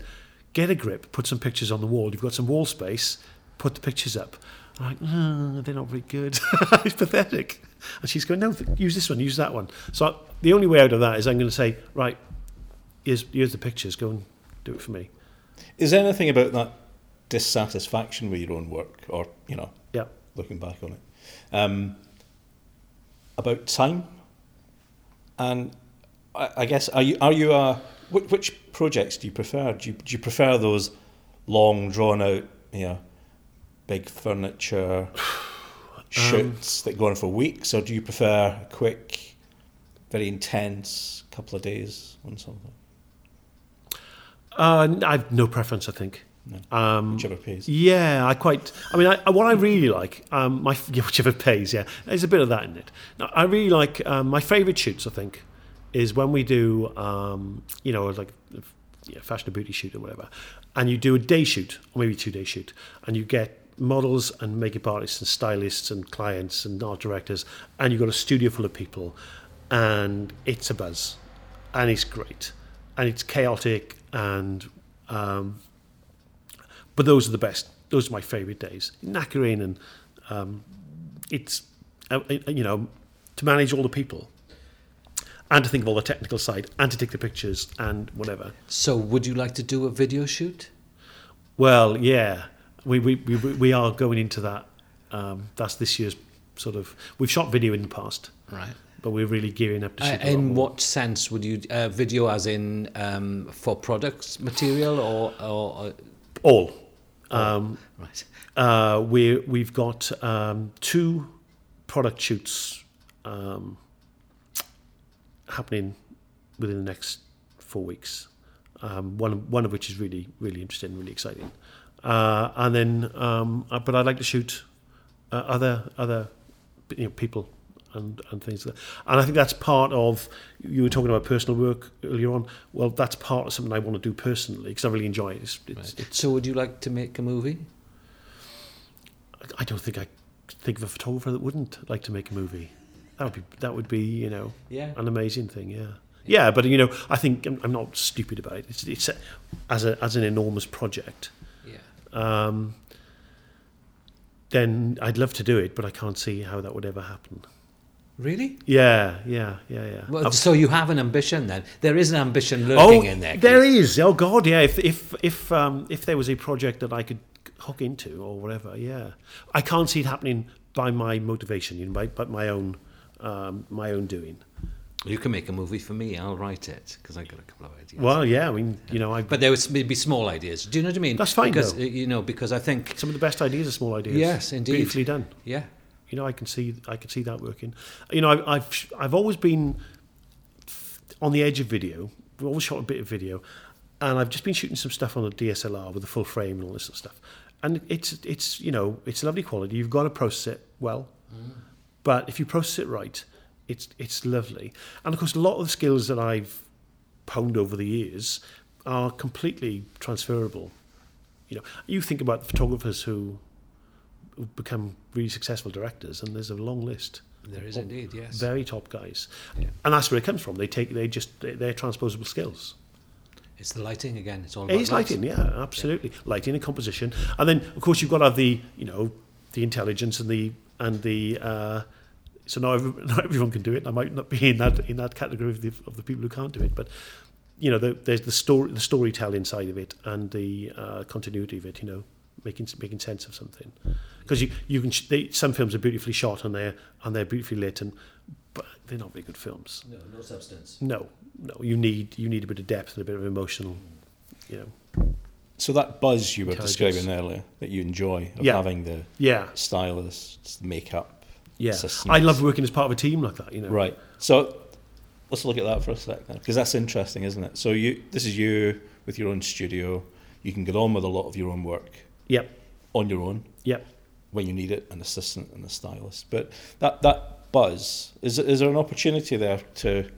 get a grip, put some pictures on the wall. You've got some wall space, put the pictures up. I'm like, "Ah, they're not very good. <laughs> it's pathetic. And she's going, no, th- use this one, use that one. So the only way out of that is I'm going to say, right, here's, here's the pictures, go and do it for me. Is there anything about that dissatisfaction with your own work, or you know, Yeah. looking back on it, um, about time? And I, I guess are you are you a which, which projects do you prefer? Do you, do you prefer those long, drawn out, you know, big furniture <sighs> shoots that go on for weeks, or do you prefer a quick, very intense couple of days on something? Uh, I've no preference, I think. No. Um, Whichever pays. Yeah, I quite. I mean, I, what I really like, um, my <laughs> yeah, whichever pays. Yeah, there's a bit of that in it. Now, I really like um, my favourite shoots. I think is when we do, um, you know, like yeah, fashion and beauty shoot or whatever, and you do a day shoot or maybe two day shoot, and you get models and makeup artists and stylists and clients and art directors, and you've got a studio full of people, and it's a buzz, and it's great, and it's chaotic and. Um, but those are the best. Those are my favourite days. Knackering and um, it's uh, uh, you know to manage all the people and to think of all the technical side and to take the pictures and whatever. So, would you like to do a video shoot? Well, yeah, we we we, we are going into that. Um, that's this year's sort of we've shot video in the past, Right. but we're really gearing up to Uh, shoot. lot in what sense would you uh, video as in um, for products material or, or, or all? Um, right? Uh, we we've got um, two product shoots um, happening within the next four weeks. Um, one one of which is really really interesting, really exciting. Uh, and then, um, uh, but I'd like to shoot uh, other other you know, people and, and things like. And I think that's part of, you were talking about personal work earlier on. Well, that's part of something I want to do personally because I really enjoy it. It's, it's, right. it's, So would you like to make a movie? I don't think I think of a photographer that wouldn't like to make a movie. That would be that would be you know Yeah. an amazing thing. Yeah, yeah. But you know, I think I'm, I'm not stupid about it. It's, it's a, as a as an enormous project. Um, then I'd love to do it, but I can't see how that would ever happen. Really? Yeah, yeah, yeah, yeah. Well, I've- so you have an ambition then. There is an ambition oh, lurking in there. there is. Oh God, yeah. If if if um, if there was a project that I could hook into or whatever, yeah. I can't see it happening by my motivation, you know, by, by my own um, my own doing. You can make a movie for me. I'll write it because I've got a couple of ideas. Well, yeah. I mean, you know, I but there would be small ideas. Do you know what I mean? That's fine, Because though. uh, you know, because I think some of the best ideas are small ideas. Yes, indeed. Beautifully done. yeah, You know, I can see I can see that working. You know, I've I've, I've always been on the edge of video. We've always shot a bit of video, and I've just been shooting some stuff on a DSLR with a full frame and all this sort of stuff. And it's it's you know it's lovely quality. You've got to process it well, but if you process it right, it's it's lovely. And of course, a lot of the skills that I've honed over the years are completely transferable. You know, you think about photographers who become really successful directors, and there's a long list. there is indeed. Yes. Very top guys, Yeah. and that's where it comes from. They take they just they- they're transposable skills. It's the lighting again. It's all It about is lighting, yeah, absolutely. Lighting and composition, and then of course you've got to have the you know the intelligence and the and the. Uh, so not, every, <laughs> not everyone can do it. I might not be in that in that category of the of the people who can't do it, but you know the, there's the story the storytelling side of it and the uh, continuity of it. You know, making making sense of something because you you can they, some films are beautifully shot and they're and they're beautifully lit and but they're not very good films. No, no substance. No, no, you need you need a bit of depth and a bit of emotional, you know. So that buzz you were describing earlier that you enjoy of Yeah. having the Yeah, stylists, the makeup, yeah. I love working as part of a team like that. You know. Right. So let's look at that for a sec then, because that's interesting, isn't it? So you, this is you with your own studio. You can get on with a lot of your own work Yep. on your own Yep. when you need it, an assistant and a stylist. But that that buzz is is there an opportunity there to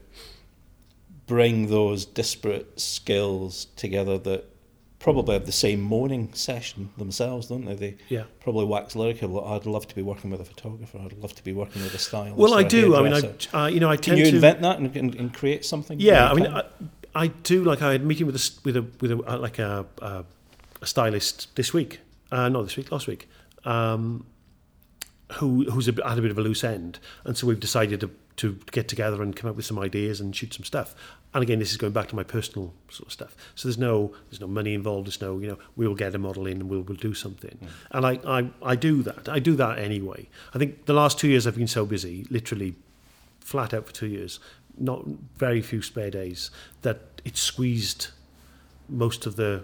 bring those disparate skills together that probably have the same morning session themselves, don't they? They Yeah. probably wax lyrical. I'd love to be working with a photographer. I'd love to be working with a stylist. Well, I do. I mean. I uh, you know I Can tend you to invent that and, and, and create something? Yeah, I mean, I, I do. Like I had a meeting with a with a with a uh, like a, a, a stylist this week. Uh, not this week, last week. Um, who who's a, had a bit of a loose end, and so we've decided to to get together and come up with some ideas and shoot some stuff. And again, this is going back to my personal sort of stuff. So there's no there's no money involved. There's no you know we'll get a model in and we'll we'll do something. And I, I I do that. I do that anyway. I think the last two years I've been so busy, literally flat out for two years, not very few spare days, that it squeezed most of the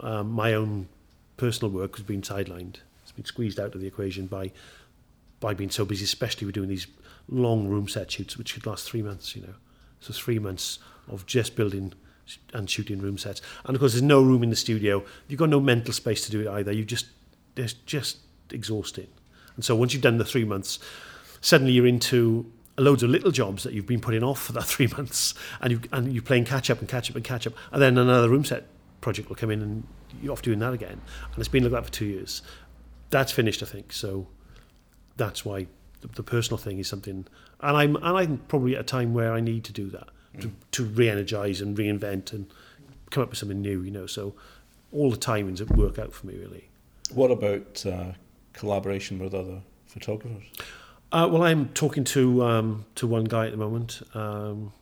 um, my own personal work has been sidelined. It's been squeezed out of the equation by by being so busy, especially with doing these long room set shoots, which could last three months. You know, so three months of just building and shooting room sets. And of course, there's no room in the studio. You've got no mental space to do it either. You just there's just exhausting. And so once you've done the three months, suddenly you're into loads of little jobs that you've been putting off for that <laughs> three months, and you and you're playing catch up and catch up and catch up, and then another room set project will come in, and you're off doing that again. And it's been like that for two years. That's finished, I think. So that's why the, the personal thing is something, and I'm and I'm probably at a time where I need to do that to, to re-energize and reinvent and come up with something new. You know, so all the timings work out for me really. What about uh, collaboration with other photographers? Uh, well, I'm talking to um, to one guy at the moment um,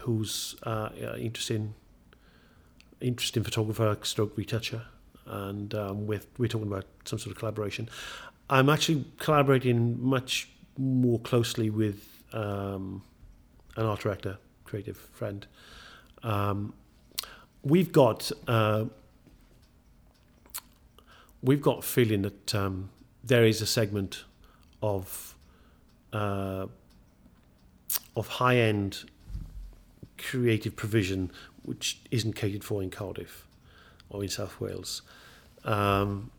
who's uh, interesting, interesting photographer, stroke retoucher, and um, with we're talking about some sort of collaboration. I'm actually collaborating much more closely with um, an art director, creative friend. Um, we've got uh, we've got a feeling that um, there is a segment of uh, of high end creative provision which isn't catered for in Cardiff or in South Wales. Um,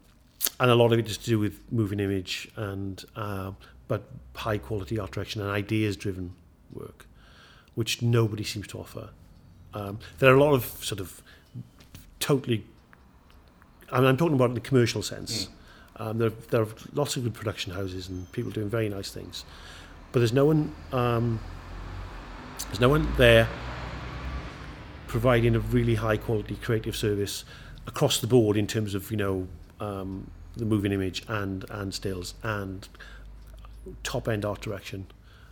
and a lot of it is to do with moving image and uh, but high quality art direction and ideas driven work, which nobody seems to offer. Um, there are a lot of sort of totally. I mean, I'm talking about in the commercial sense. Mm. Um, there, there are lots of good production houses and people doing very nice things, but there's no one. Um, there's no one there providing a really high quality creative service across the board in terms of you know um, the moving image and and stills and top end art direction,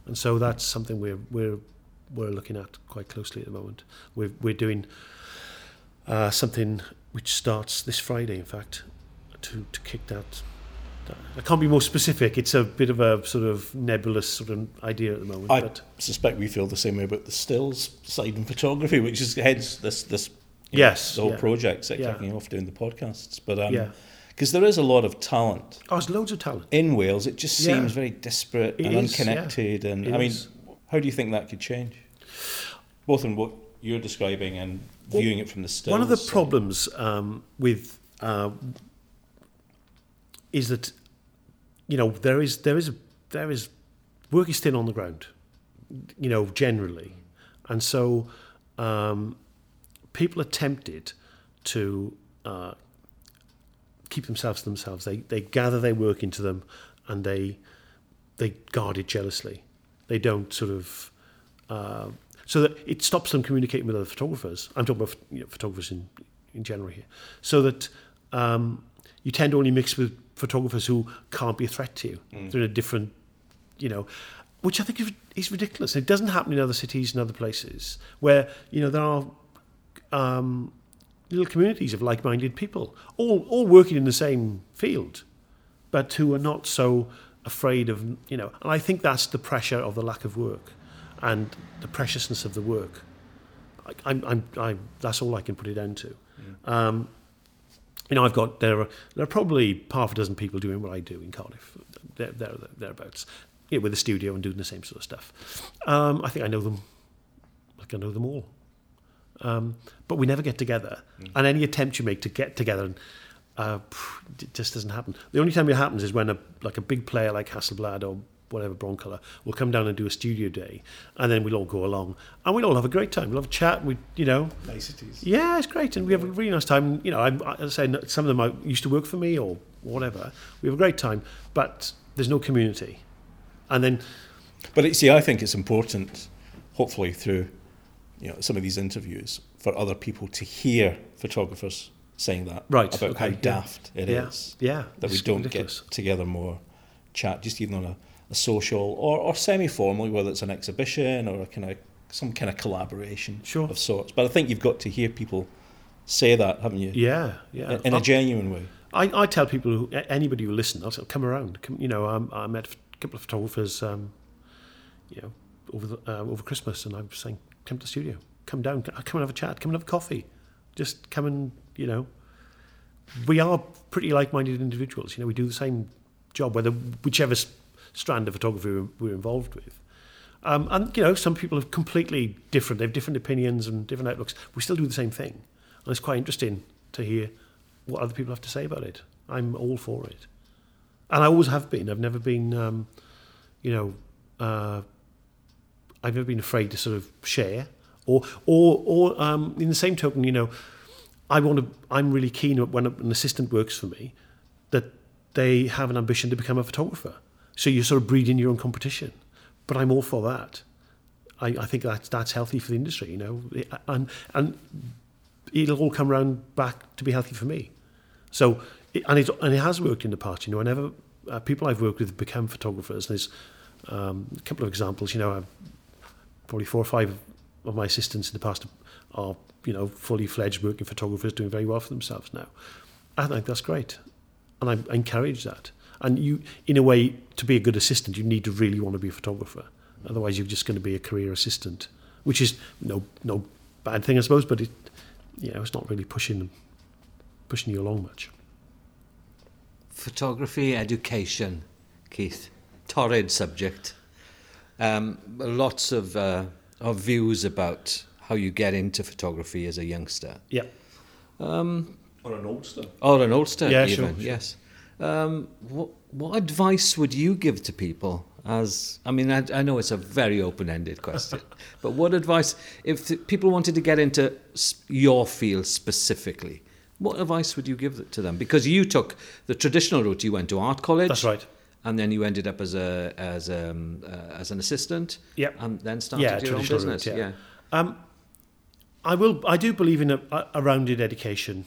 and so that's something we're we're we're looking at quite closely at the moment. We're we're doing uh, something which starts this Friday, in fact, to to kick that. I can't be more specific. It's a bit of a sort of nebulous sort of idea at the moment. I but suspect we feel the same way about the stills side in photography, which is hence this this yes know, the whole yeah. project that Yeah. kicking off doing the podcasts. But um, yeah, because there is a lot of talent oh, there's loads of talent. in Wales, it just Yeah. seems very disparate It and is, yeah. unconnected. And It I mean, is. how do you think that could change? Both in what you're describing and Well, viewing it from the stills. One of the problems um, with uh, is that you know there is there is there is work is thin on the ground, you know generally, and so um, people are tempted to uh, keep themselves to themselves. They they gather their work into them, and they they guard it jealously. They don't sort of uh, so that it stops them communicating with other photographers. I'm talking about you know, photographers in, in general here. So that um, you tend to only mix with photographers who can't be a threat to you. They're in a different, you know, which I think is, is ridiculous. It doesn't happen in other cities and other places where, you know, there are um, little communities of like-minded people, all, all working in the same field, but who are not so afraid of, you know, and I think that's the pressure of the lack of work and the preciousness of the work. I, I'm, I'm, I, that's all I can put it down to. Um, you know, I've got there are there are probably half a dozen people doing what I do in Cardiff, there, there, thereabouts, you know, with a studio and doing the same sort of stuff. Um, I think I know them, like I know them all. Um, but we never get together, and any attempt you make to get together, and, uh, it just doesn't happen. The only time it happens is when a like a big player like Hasselblad or whatever Broncolor will come down and do a studio day, and then we'll all go along, and we'll all have a great time. We'll have a chat. We, you know, niceties. yeah, it's great, and we have a really nice time. You know, I, I say some of them used to work for me or whatever. We have a great time, but there's no community. And then, But it, see, I think it's important, hopefully through you know some of these interviews, for other people to hear photographers saying that Right, about how okay, yeah. daft it is yeah, yeah, that we don't ridiculous. get together more, chat, just even on a, a social or, or semi-formally, whether it's an exhibition or a kind of some kind of collaboration Sure. of sorts. But I think you've got to hear people say that, haven't you? Yeah, yeah. In, in a genuine way. I, I tell people, who, anybody who listens, I'll say, come around. Come, you know, um, I met a couple of photographers, um, you know, over the, uh, over Christmas, and I was saying, come to the studio, come down, come and have a chat, come and have a coffee, just come and you know, we are pretty like-minded individuals. You know, we do the same job, whether whichever strand of photography we're, involved with. Um, and you know, some people are completely different. They have different opinions and different outlooks. We still do the same thing, and it's quite interesting to hear what other people have to say about it. I'm all for it, and I always have been. I've never been, um, you know, uh, I've never been afraid to sort of share, or or or um, in the same token, you know, I want to. I'm really keen when an assistant works for me that they have an ambition to become a photographer. So you're sort of breeding your own competition, but I'm all for that. I, I think that's that's healthy for the industry, you know, and and it'll all come around back to be healthy for me. So, and it and it has worked in the past. You know, whenever uh, people I've worked with become photographers, there's um, a couple of examples. You know, I've, probably four or five of my assistants in the past are you know fully fledged working photographers doing very well for themselves now. I think that's great, and I, encourage that. And you, in a way, to be a good assistant, you need to really want to be a photographer. Otherwise, you're just going to be a career assistant, which is no no bad thing, I suppose. But it, you know, it's not really pushing pushing you along much. Photography education, Keith. Torrid subject. Um, lots of uh, of views about how you get into photography as a youngster. Yeah. Um, Or an oldster. or an oldster, Yeah, even. sure, sure. Yes. Um, what what advice would you give to people? As I mean, I, I know it's a very open-ended question, <laughs> but what advice if th- people wanted to get into s- your field specifically? What advice would you give to them? Because you took the traditional route. You went to art college. That's right. And then you ended up as a as um, uh, as an assistant. Yep. And then started Yeah, your own business. route, yeah. yeah. Um, I will. I do believe in a, a, rounded education,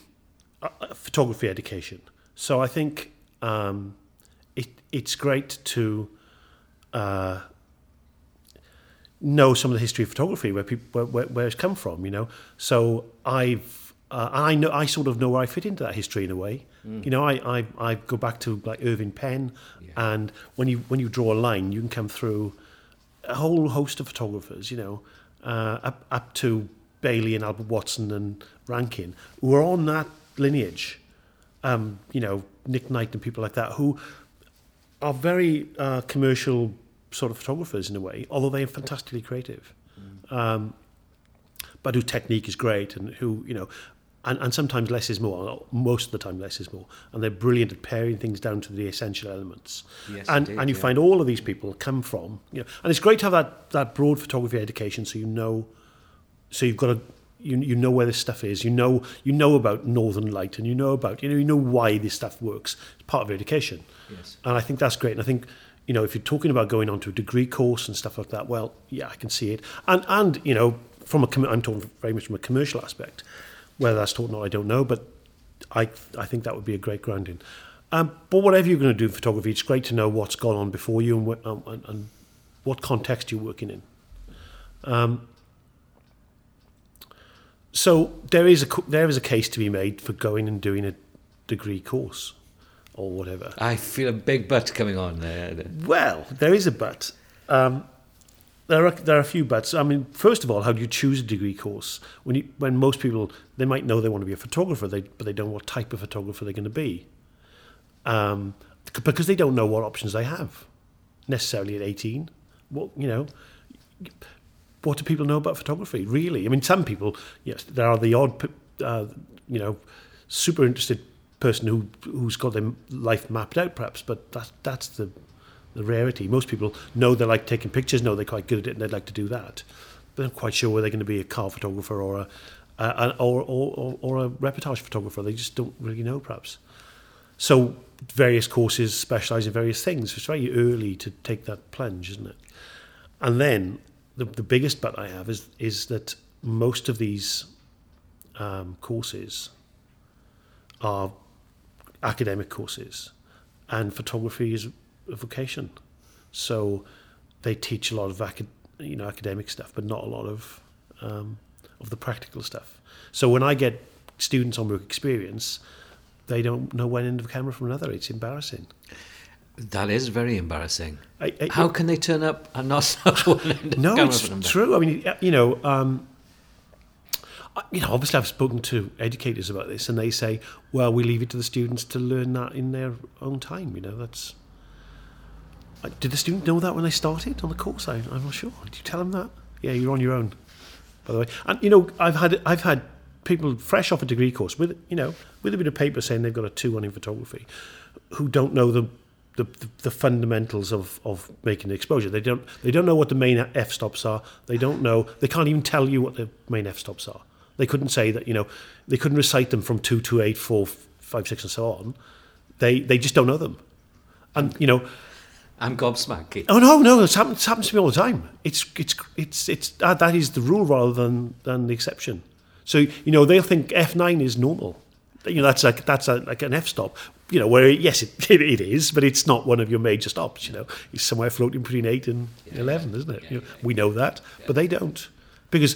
a, a photography education. So I think um, it, it's great to uh, know some of the history of photography, where people where, where, where it's come from. You know, so I've uh, I know I sort of know where I fit into that history in a way. You know, I, I, I go back to like Irving Penn, and when you when you draw a line, you can come through a whole host of photographers, you know, uh, up, up to Bailey and Albert Watson and Rankin, who are on that lineage. Um, you know, Nick Knight and people like that, who are very uh, commercial sort of photographers in a way, although they are fantastically creative. Um, but whose technique is great and who, you know, and, and sometimes less is more, most of the time less is more. And they're brilliant at paring things down to the essential elements. Yes, and, indeed, and you yeah. find all of these people come from, you know, and it's great to have that, that broad photography education so you know, so you've got a, you, you know where this stuff is, you know, you know about Northern Light and you know about, you know, you know why this stuff works. It's part of education. Yes. And I think that's great. And I think, you know, if you're talking about going on to a degree course and stuff like that, well, yeah, I can see it. And, and you know, from a, I'm talking very much from a commercial aspect. Whether that's taught or not, I don't know, but I, I think that would be a great grounding. Um, but whatever you're going to do in photography, it's great to know what's gone on before you and, what, um, and, and what context you're working in. Um, so there is a there is a case to be made for going and doing a degree course or whatever. I feel a big but coming on there. Well, there is a but. Um, there are there are a few buts. I mean, first of all, how do you choose a degree course when you, when most people they might know they want to be a photographer, they, but they don't know what type of photographer they're going to be, um, because they don't know what options they have necessarily at eighteen. What you know, what do people know about photography? Really, I mean, some people yes, there are the odd, uh, you know, super interested person who who's got their life mapped out, perhaps, but that that's the the rarity. Most people know they like taking pictures, know they're quite good at it, and they'd like to do that. But they're not quite sure whether they're going to be a car photographer or a, a, or, or, or, a reportage photographer. They just don't really know, perhaps. So various courses specialise in various things. It's very early to take that plunge, isn't it? And then the, the biggest but I have is is that most of these um, courses are academic courses, and photography is vocation. So they teach a lot of acad- you know academic stuff, but not a lot of um, of the practical stuff. So when I get students on work experience, they don't know one end of a camera from another. It's embarrassing. That is very embarrassing. I, I, How can they turn up and not <laughs> know one end of No, camera it's from the- true. I mean, you know, um, you know, obviously I've spoken to educators about this, and they say, "Well, we leave it to the students to learn that in their own time." You know, that's. Did the student know that when they started on the course? I, I'm not sure. Did you tell them that? Yeah, you're on your own. By the way, and you know, I've had I've had people fresh off a degree course with you know with a bit of paper saying they've got a two one in photography, who don't know the the, the, fundamentals of, of making the exposure. They don't they don't know what the main f stops are. They don't know. They can't even tell you what the main f stops are. They couldn't say that you know. They couldn't recite them from two to eight, four, five, six, and so on. They they just don't know them. And you know, I'm gobsmacked. Oh no, no, it happens to me all the time. It's it's it's it's that, that is the rule rather than than the exception. So you know they'll think F nine is normal. You know that's like that's a, like an F stop. You know where yes it, it, <laughs> it is, but it's not one of your major stops. You know it's somewhere floating between eight and eleven, isn't it? You know, we know that, but they don't because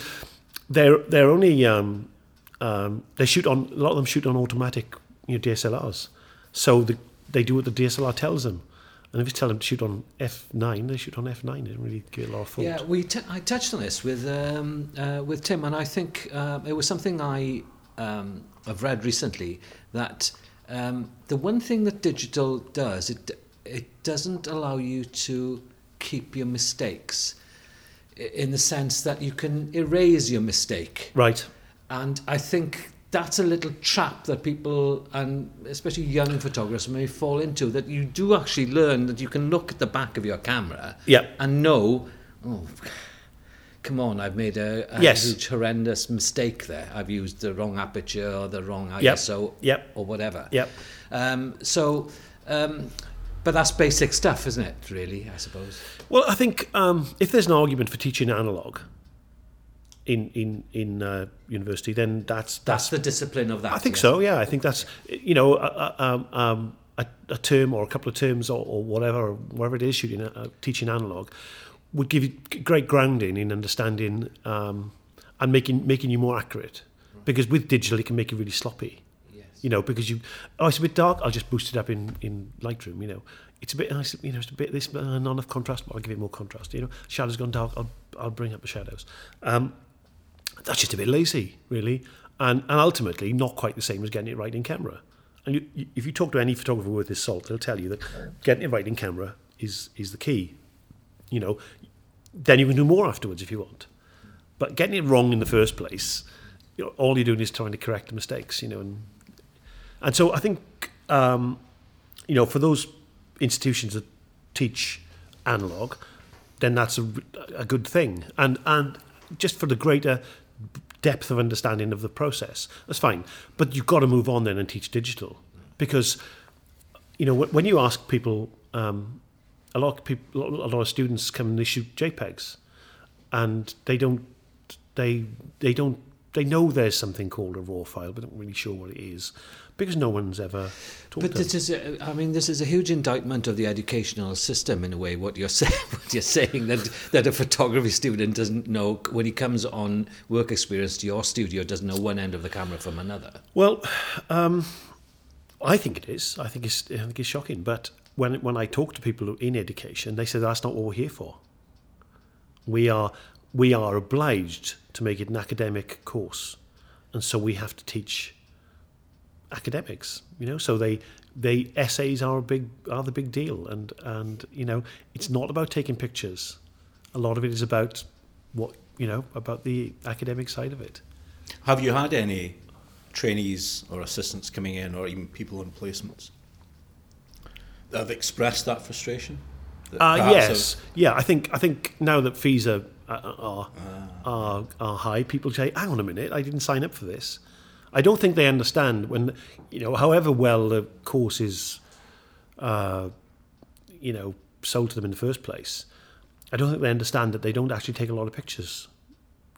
they're they're only um, um, they shoot on a lot of them shoot on automatic you know, DSLRs. So the they do what the DSLR tells them. And if you tell them to shoot on f9, they shoot on f9. It don't really give it a lot of thought. Yeah, we t- I touched on this with um, uh, with Tim, and I think uh, it was something I um, have read recently that um, the one thing that digital does it it doesn't allow you to keep your mistakes in the sense that you can erase your mistake. Right. And I think that's a little trap that people, and especially young photographers, may fall into. That you do actually learn that you can look at the back of your camera Yeah. and know, oh, come on, I've made a, a Yes. huge, horrendous mistake there. I've used the wrong aperture or the wrong Yep. ISO Yep. or whatever. Yep. Um, so, um, but that's basic stuff, isn't it, really, I suppose? Well, I think um, if there's an argument for teaching analog in in in uh, university, then that's That's that's. the discipline of that. I think yes. so. Yeah, I think that's you know a, a, um, um, a, a term or a couple of terms or, or whatever, or whatever it is shooting uh, teaching analog would give you great grounding in understanding um, and making making you more accurate. Because with digital, it can make you really sloppy. Yes. you know, because you, oh, it's a bit dark, I'll just boost it up in, in Lightroom, you know. It's a bit nice, you know, it's a bit this, uh, not enough contrast, but I'll give it more contrast, you know. Shadows gone dark, I'll, I'll bring up the shadows. Um, that's just a bit lazy, really. And, and ultimately, not quite the same as getting it right in camera. And you, you, if you talk to any photographer worth his salt, they'll tell you that getting it right in camera is, is the key. You know, then you can do more afterwards if you want. But getting it wrong in the first place, you know, all you're doing is trying to correct the mistakes, you know, and and so I think, um, you know, for those institutions that teach analog, then that's a, a good thing. And and just for the greater depth of understanding of the process, that's fine. But you've got to move on then and teach digital, because, you know, when you ask people, um, a lot of people, a lot of students come and they shoot JPEGs, and they don't, they they don't. They know there's something called a raw file, but they're not really sure what it is because no one's ever taught But them. this is, a, I mean, this is a huge indictment of the educational system in a way. What you're <laughs> saying, what you're saying that that a photography student doesn't know when he comes on work experience to your studio doesn't know one end of the camera from another. Well, um, I think it is. I think it's, I think it's shocking. But when when I talk to people in education, they say that's not what we're here for. We are we are obliged to make it an academic course, and so we have to teach academics. You know, so they they essays are a big are the big deal, and and you know it's not about taking pictures. A lot of it is about what you know about the academic side of it. Have you had any trainees or assistants coming in, or even people in placements that have expressed that frustration? That Uh, yes, yeah. I think I think now that fees are are, are are high, people say, "Hang on a minute, I didn't sign up for this." I don't think they understand when you know, however well the course is, uh, you know, sold to them in the first place. I don't think they understand that they don't actually take a lot of pictures.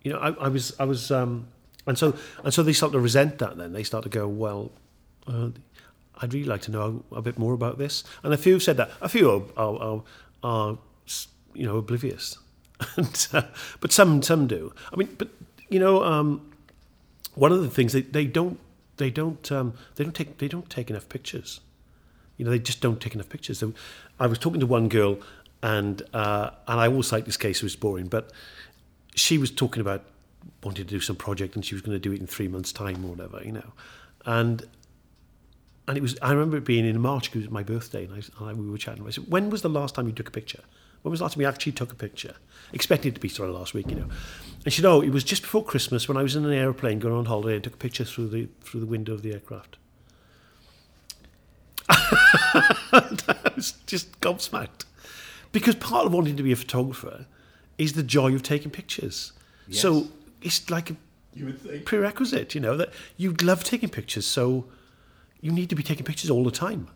You know, I, I was I was, um, and so and so they start to resent that. Then they start to go, well. Uh, I'd really like to know a bit more about this. And a few said that. A few are, are, are, are you know, oblivious. <laughs> and, uh, but some some do. I mean, but you know, um, one of the things they, they don't they don't um, they don't take they don't take enough pictures. You know, they just don't take enough pictures. So I was talking to one girl, and uh, and I always like this case. It was boring, but she was talking about wanting to do some project, and she was going to do it in three months' time or whatever. You know, and and it was I remember it being in March because it was my birthday, and, I, and I, we were chatting. I said, "When was the last time you took a picture? When was the last time you actually took a picture?" Expected to be sort of last week, you know. And she said, "Oh, it was just before Christmas when I was in an aeroplane going on holiday. and took a picture through the through the window of the aircraft." <laughs> and I was just gobsmacked because part of wanting to be a photographer is the joy of taking pictures. So it's like a You would think. prerequisite, you know, that you love taking pictures, so you need to be taking pictures all the time.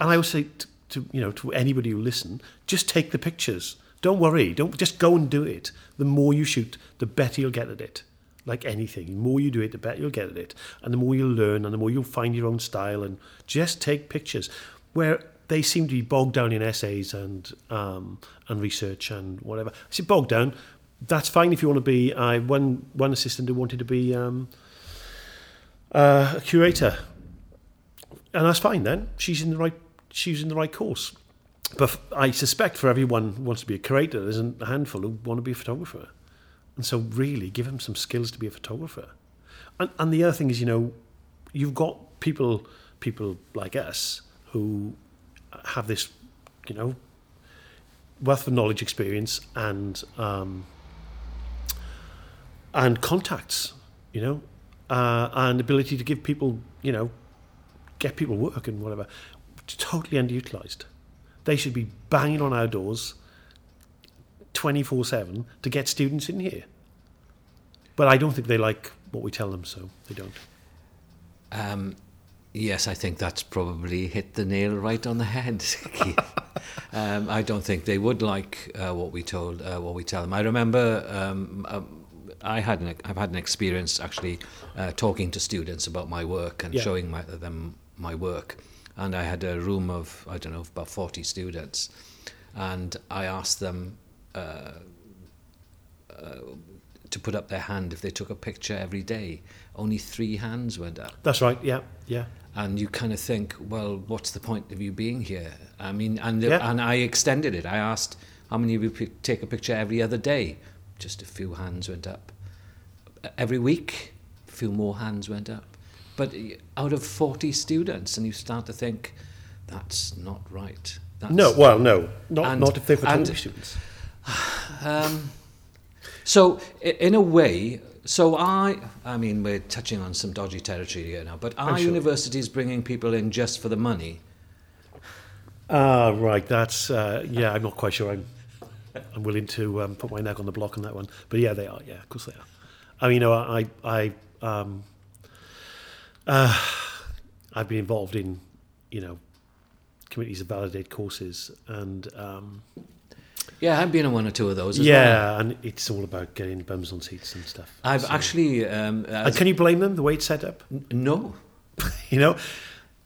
And I would say to, you know to anybody who listen, just take the pictures. Don't worry. Don't just go and do it. The more you shoot, the better you'll get at it. Like anything, the more you do it, the better you'll get at it, and the more you'll learn, and the more you'll find your own style. And just take pictures, where they seem to be bogged down in essays and um, and research and whatever. I say bogged down. That's fine if you want to be. I one one assistant who wanted to be um, uh, a curator, and that's fine. Then she's in the right choosing the right course. But I suspect for everyone who wants to be a creator, there's a handful who want to be a photographer. And so, really, give them some skills to be a photographer. And, and the other thing is, you know, you've got people, people like us who have this, you know, wealth of knowledge, experience, and um, and contacts, you know, uh, and ability to give people, you know, get people work and whatever. Totally underutilized. They should be banging on our doors 24 7 to get students in here. But I don't think they like what we tell them, so they don't. Um, yes, I think that's probably hit the nail right on the head, <laughs> um, I don't think they would like uh, what we told, uh, what we tell them. I remember um, um, I had an, I've had an experience actually uh, talking to students about my work and Yeah. showing my, them my work. And I had a room of, I don't know, about 40 students. And I asked them uh, uh, to put up their hand if they took a picture every day. Only three hands went up. That's right, yeah, yeah. And you kind of think, well, what's the point of you being here? I mean, and the, Yeah. and I extended it. I asked, how many of you pic- take a picture every other day? Just a few hands went up. Every week, a few more hands went up. But out of 40 students, and you start to think, that's not right. That's, No, well, no, not, And- not if they're photography and- students. <sighs> Um, so, in a way, so I, I mean, we're touching on some dodgy territory here now, but are sure. universities bringing people in just for the money? Ah, right. That's uh, yeah. I'm not quite sure. I'm I'm willing to um, put my neck on the block on that one. But yeah, they are. Yeah, of course they are. I mean, you know, I I um, uh, I've been involved in you know committees that validate courses and um, Yeah, I've been on one or two of those as well. yeah, and it's all about getting bums on seats and stuff. I've So- actually, um, And can you blame them the way it's set up? n- no. <laughs> you know,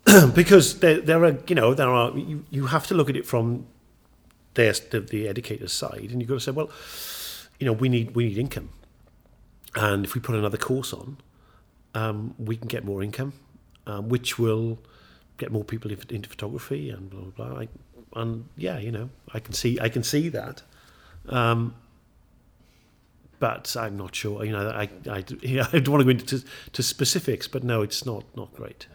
<clears throat> because there, there are, you know, there are, you, you have to look at it from their, the, the educator's side, and you've got to say, well, you know, we need, we need income. And if we put another course on, um, we can get more income, um, which will get more people into, photography and blah, blah, blah. I, and yeah, you know, I can see, I can see that. Um, but I'm not sure. You know, I I, <laughs> I don't want to go into to, to specifics, but no, it's not not great.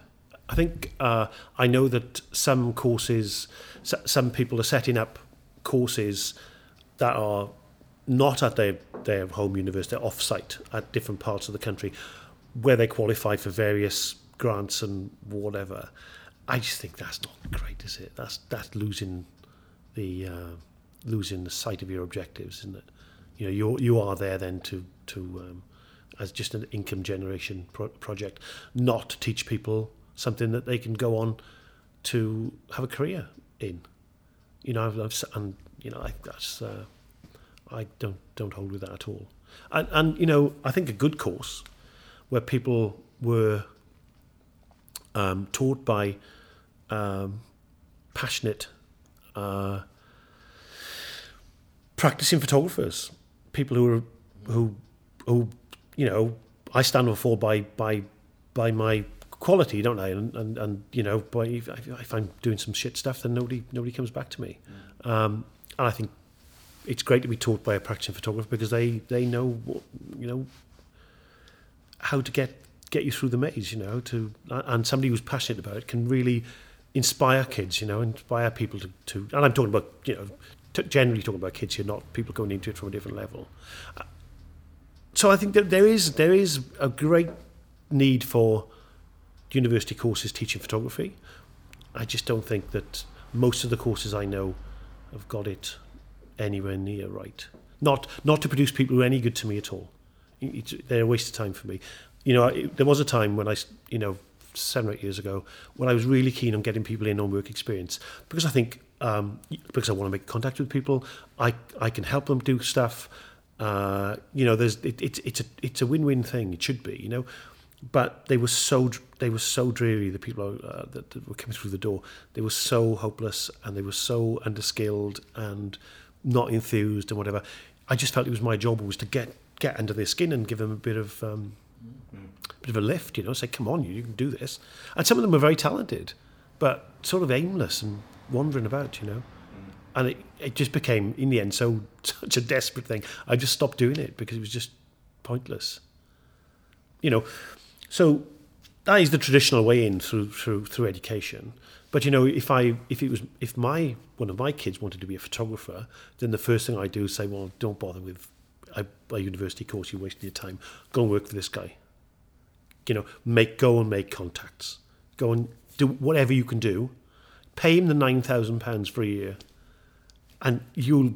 I think uh, I know that some courses, some people are setting up courses that are not at their their home university, they're off-site at different parts of the country, where they qualify for various grants and whatever. I just think that's not great, is it? That's that's losing the uh, losing the sight of your objectives, isn't it? You know, you you are there then to to um, as just an income generation pro- project, not to teach people something that they can go on to have a career in. You know, I've, I've and you know, I, that's uh, I don't don't hold with that at all. And and you know, I think a good course where people were um, taught by um, passionate. Uh, practicing photographers, people who are who who you know I stand or fall by by by my quality, don't I? And and, and you know, by if, if I'm doing some shit stuff, then nobody nobody comes back to me. Um, and I think it's great to be taught by a practicing photographer because they they know what, you know how to get get you through the maze. You know, to and somebody who's passionate about it can really inspire kids. You know, inspire people to to. And I'm talking about you know t- generally talking about kids here, not people going into it from a different level. Uh, So I think that there is there is a great need for university courses teaching photography. I just don't think that most of the courses I know have got it anywhere near right. Not not to produce people who are any good to me at all. They're a waste of time for me. You know, it, there was a time when I, you know, seven or eight years ago, when I was really keen on getting people in on work experience because I think um, because I want to make contact with people, I I can help them do stuff. Uh, you know, there's it, it's it's a it's a win-win thing. It should be, you know. But they were so they were so dreary. The people uh, that, that were coming through the door, they were so hopeless and they were so underskilled and not enthused and whatever. I just felt it was my job was to get get under their skin and give them a bit of um, bit of a lift, you know, say, come on, you, you can do this. And some of them were very talented. but sort of aimless and wandering about, you know. And it, it just became, in the end, so <laughs> such a desperate thing. I just stopped doing it because it was just pointless. You know, so that is the traditional way in through through through education. But you know, if I if it was if my one of my kids wanted to be a photographer, then the first thing I do is say, well, don't bother with a, a university course. You're wasting your time. Go and work for this guy. You know, make go and make contacts. Go and do whatever you can do. Pay him the nine thousand pounds for a year, and you'll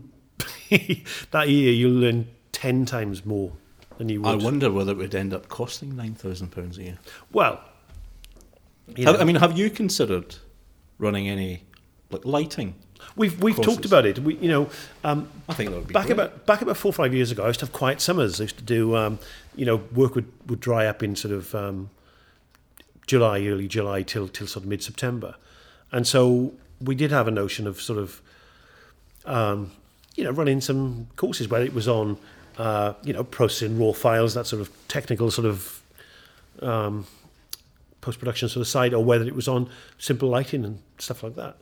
<laughs> that year you'll learn ten times more than you would. I wonder whether it would end up costing nine thousand pounds a year. Well, you Have- know, I mean, have you considered running any like lighting? We've we've talked about it. We, you know, um, I think that would be back about back about four or five years ago, I used to have quiet summers. I used to do, um, you know, work would, would dry up in sort of um, July, early July till till sort of mid September, and so we did have a notion of sort of, um, you know, running some courses where it was on, uh, you know, processing raw files, that sort of technical sort of um, post production sort of side, or whether it was on simple lighting and stuff like that.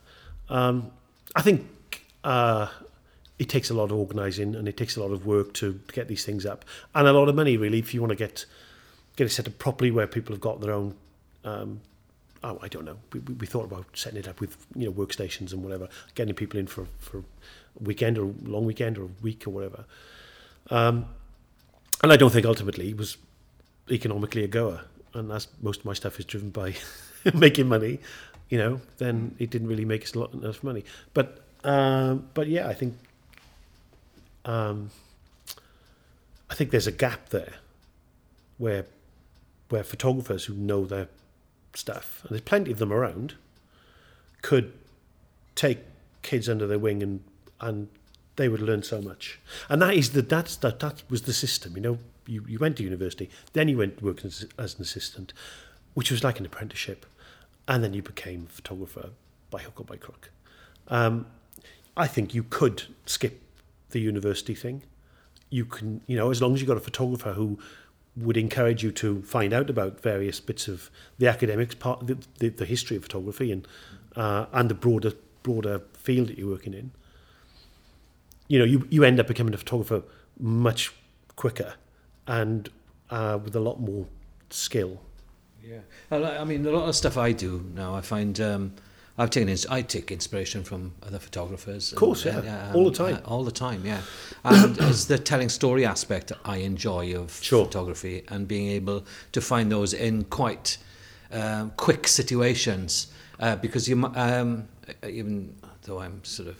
Um, I think uh, it takes a lot of organising and it takes a lot of work to get these things up, and a lot of money really if you want to get get it set up properly where people have got their own. Um, oh, I don't know. We, we thought about setting it up with you know workstations and whatever, getting people in for for a weekend or a long weekend or a week or whatever. Um, and I don't think ultimately it was economically a goer, and as most of my stuff is driven by <laughs> making money, you know, then it didn't really make us a lot enough money. But um, but yeah, I think um, I think there's a gap there where where photographers who know their stuff, and there's plenty of them around, could take kids under their wing and and they would learn so much. And that is the that's that that was the system. You know, you, you went to university, then you went to work as, as an assistant, which was like an apprenticeship, and then you became a photographer by hook or by crook. Um, I think you could skip the university thing. You can, you know, as long as you've got a photographer who would encourage you to find out about various bits of the academics part, the, the, the history of photography, and uh, and the broader broader field that you're working in. You know, you you end up becoming a photographer much quicker, and uh, with a lot more skill. Yeah, I mean, a lot of stuff I do now, I find um, I've taken ins- I take inspiration from other photographers. Of course, yeah. All the time. all the time, yeah. And <coughs> it's the telling story aspect I enjoy of Sure. photography and being able to find those in quite um, quick situations uh, because you, um, even though I'm sort of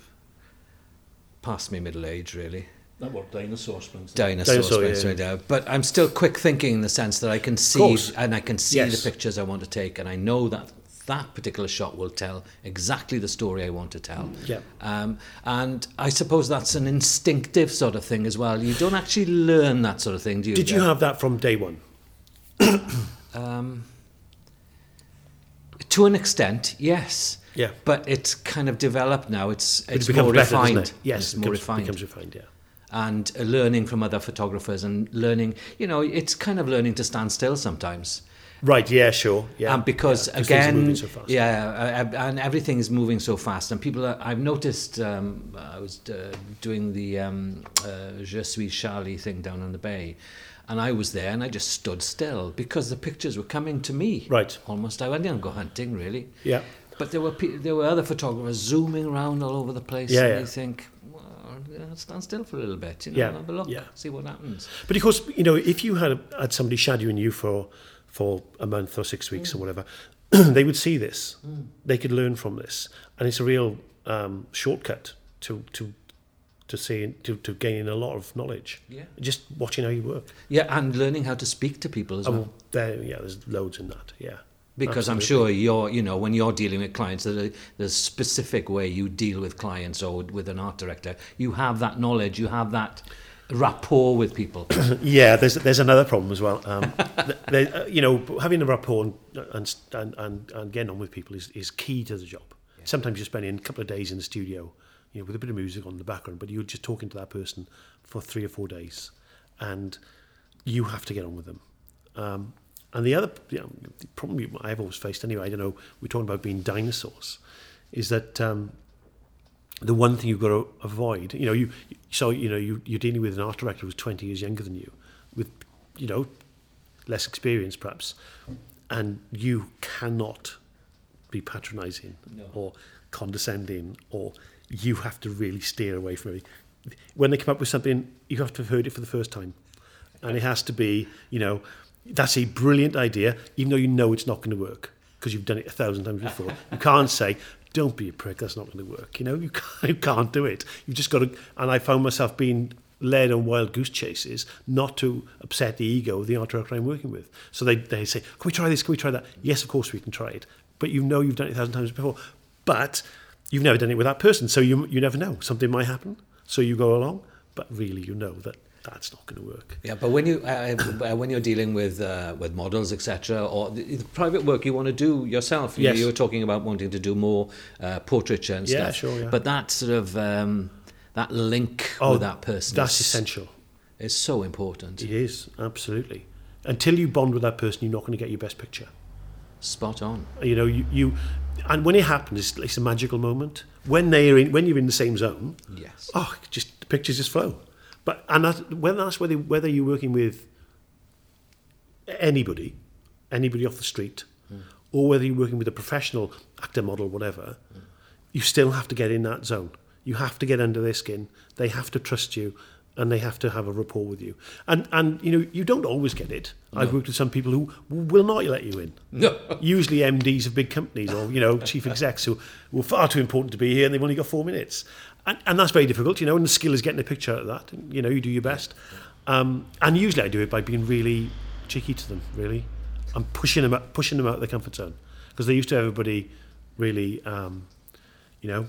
past my middle age, really. That word dinosaur springs. dinosaur, Dinosaur, springs yeah. right out. But I'm still quick thinking in the sense that I can see and I can see Yes. the pictures I want to take, and I know that that particular shot will tell exactly the story I want to tell. Yeah. Um, and I suppose that's an instinctive sort of thing as well. You don't actually learn that sort of thing, do you? Did you Jeff? have that from day one? <coughs> Um, to an extent, yes. Yeah. But it's kind of developed now. It's It it's becomes more better, refined. it? Yes, it's it more becomes, refined. becomes refined. Yeah. And learning from other photographers and learning, you know, it's kind of learning to stand still sometimes. Right. Yeah. Sure. Yeah. and because yeah, again, so fast. yeah, uh, and everything is moving so fast, and people. Are, I've noticed. Um, I was uh, doing the um, uh, Je suis Charlie thing down on the bay, and I was there, and I just stood still because the pictures were coming to me. Right. Almost, I didn't go hunting really. Yeah. But there were pe- there were other photographers zooming around all over the place, Yeah, and yeah. you think, Uh, stand still for a little bit, you know, Yeah, have a look, yeah. see what happens. But of course, you know, if you had had somebody shadowing you for for a month or six weeks or mm. whatever, <clears throat> they would see this. Mm. They could learn from this, and it's a real um, shortcut to to to see to to gaining a lot of knowledge. Yeah. Just watching how you work. Yeah, and learning how to speak to people as oh, well. Oh, there, yeah, there's loads in that. Yeah. Because I'm sure you're, you know, when you're dealing with clients, there's a, there's a specific way you deal with clients or with an art director. You have that knowledge, you have that rapport with people. <coughs> Yeah, there's there's another problem as well. Um, <laughs> uh, you know, having a rapport and and, and, and, getting on with people is, is key to the job. Sometimes you're spending a couple of days in the studio, you know, with a bit of music on the background, but you're just talking to that person for three or four days, and you have to get on with them. Um, and the other you know, the problem I've always faced anyway, I don't know, we're talking about being dinosaurs, is that um, the one thing you've got to avoid, you know, you so you know you you're dealing with an art director who's 20 years younger than you, with you know less experience perhaps, and you cannot be patronising No. or condescending, or you have to really steer away from it. When they come up with something, you have to have heard it for the first time, and it has to be, you know, that's a brilliant idea, even though you know it's not going to work because you've done it a thousand times before. you can't say, "Don't be a prick, that's not going to work." You know, you can't, you can't do it. You've just got to. And I found myself being led on wild goose chases not to upset the ego of the director I'm working with. So they, they say, can we try this? Can we try that? Yes, of course we can try it. But you know you've done it a thousand times before. But you've never done it with that person. So you, you never know. Something might happen. So you go along. But really, you know that that's not going to work. Yeah, but when you uh, uh, when you're dealing with uh, with models, etc., or the, the private work you want to do yourself, you, Yes. you were talking about wanting to do more uh, portraiture and Yeah, stuff. sure, yeah. But that sort of um, that link Oh, with that person That's is, essential. It's so important. It is, absolutely. Until you bond with that person, you're not going to get your best picture. Spot on. You know, you, you and when it happens, it's, it's a magical moment. When they're in, when you're in the same zone, Yes. oh, just the pictures just flow. But and that, whether that's whether whether you're working with anybody, anybody off the street, or whether you're working with a professional actor, model, whatever, you still have to get in that zone. You have to get under their skin. They have to trust you, and they have to have a rapport with you. And and you know you don't always get it. I've worked with some people who will not let you in. No. <laughs> Usually MDs of big companies or you know chief <laughs> execs who were far too important to be here, and they've only got four minutes, and and that's very difficult. You know, and the skill is getting a picture out of that. You know, you do your best. Um, and usually I do it by being really cheeky to them. Really, I'm pushing them out, pushing them out of their comfort zone because they used to everybody really, um, you know,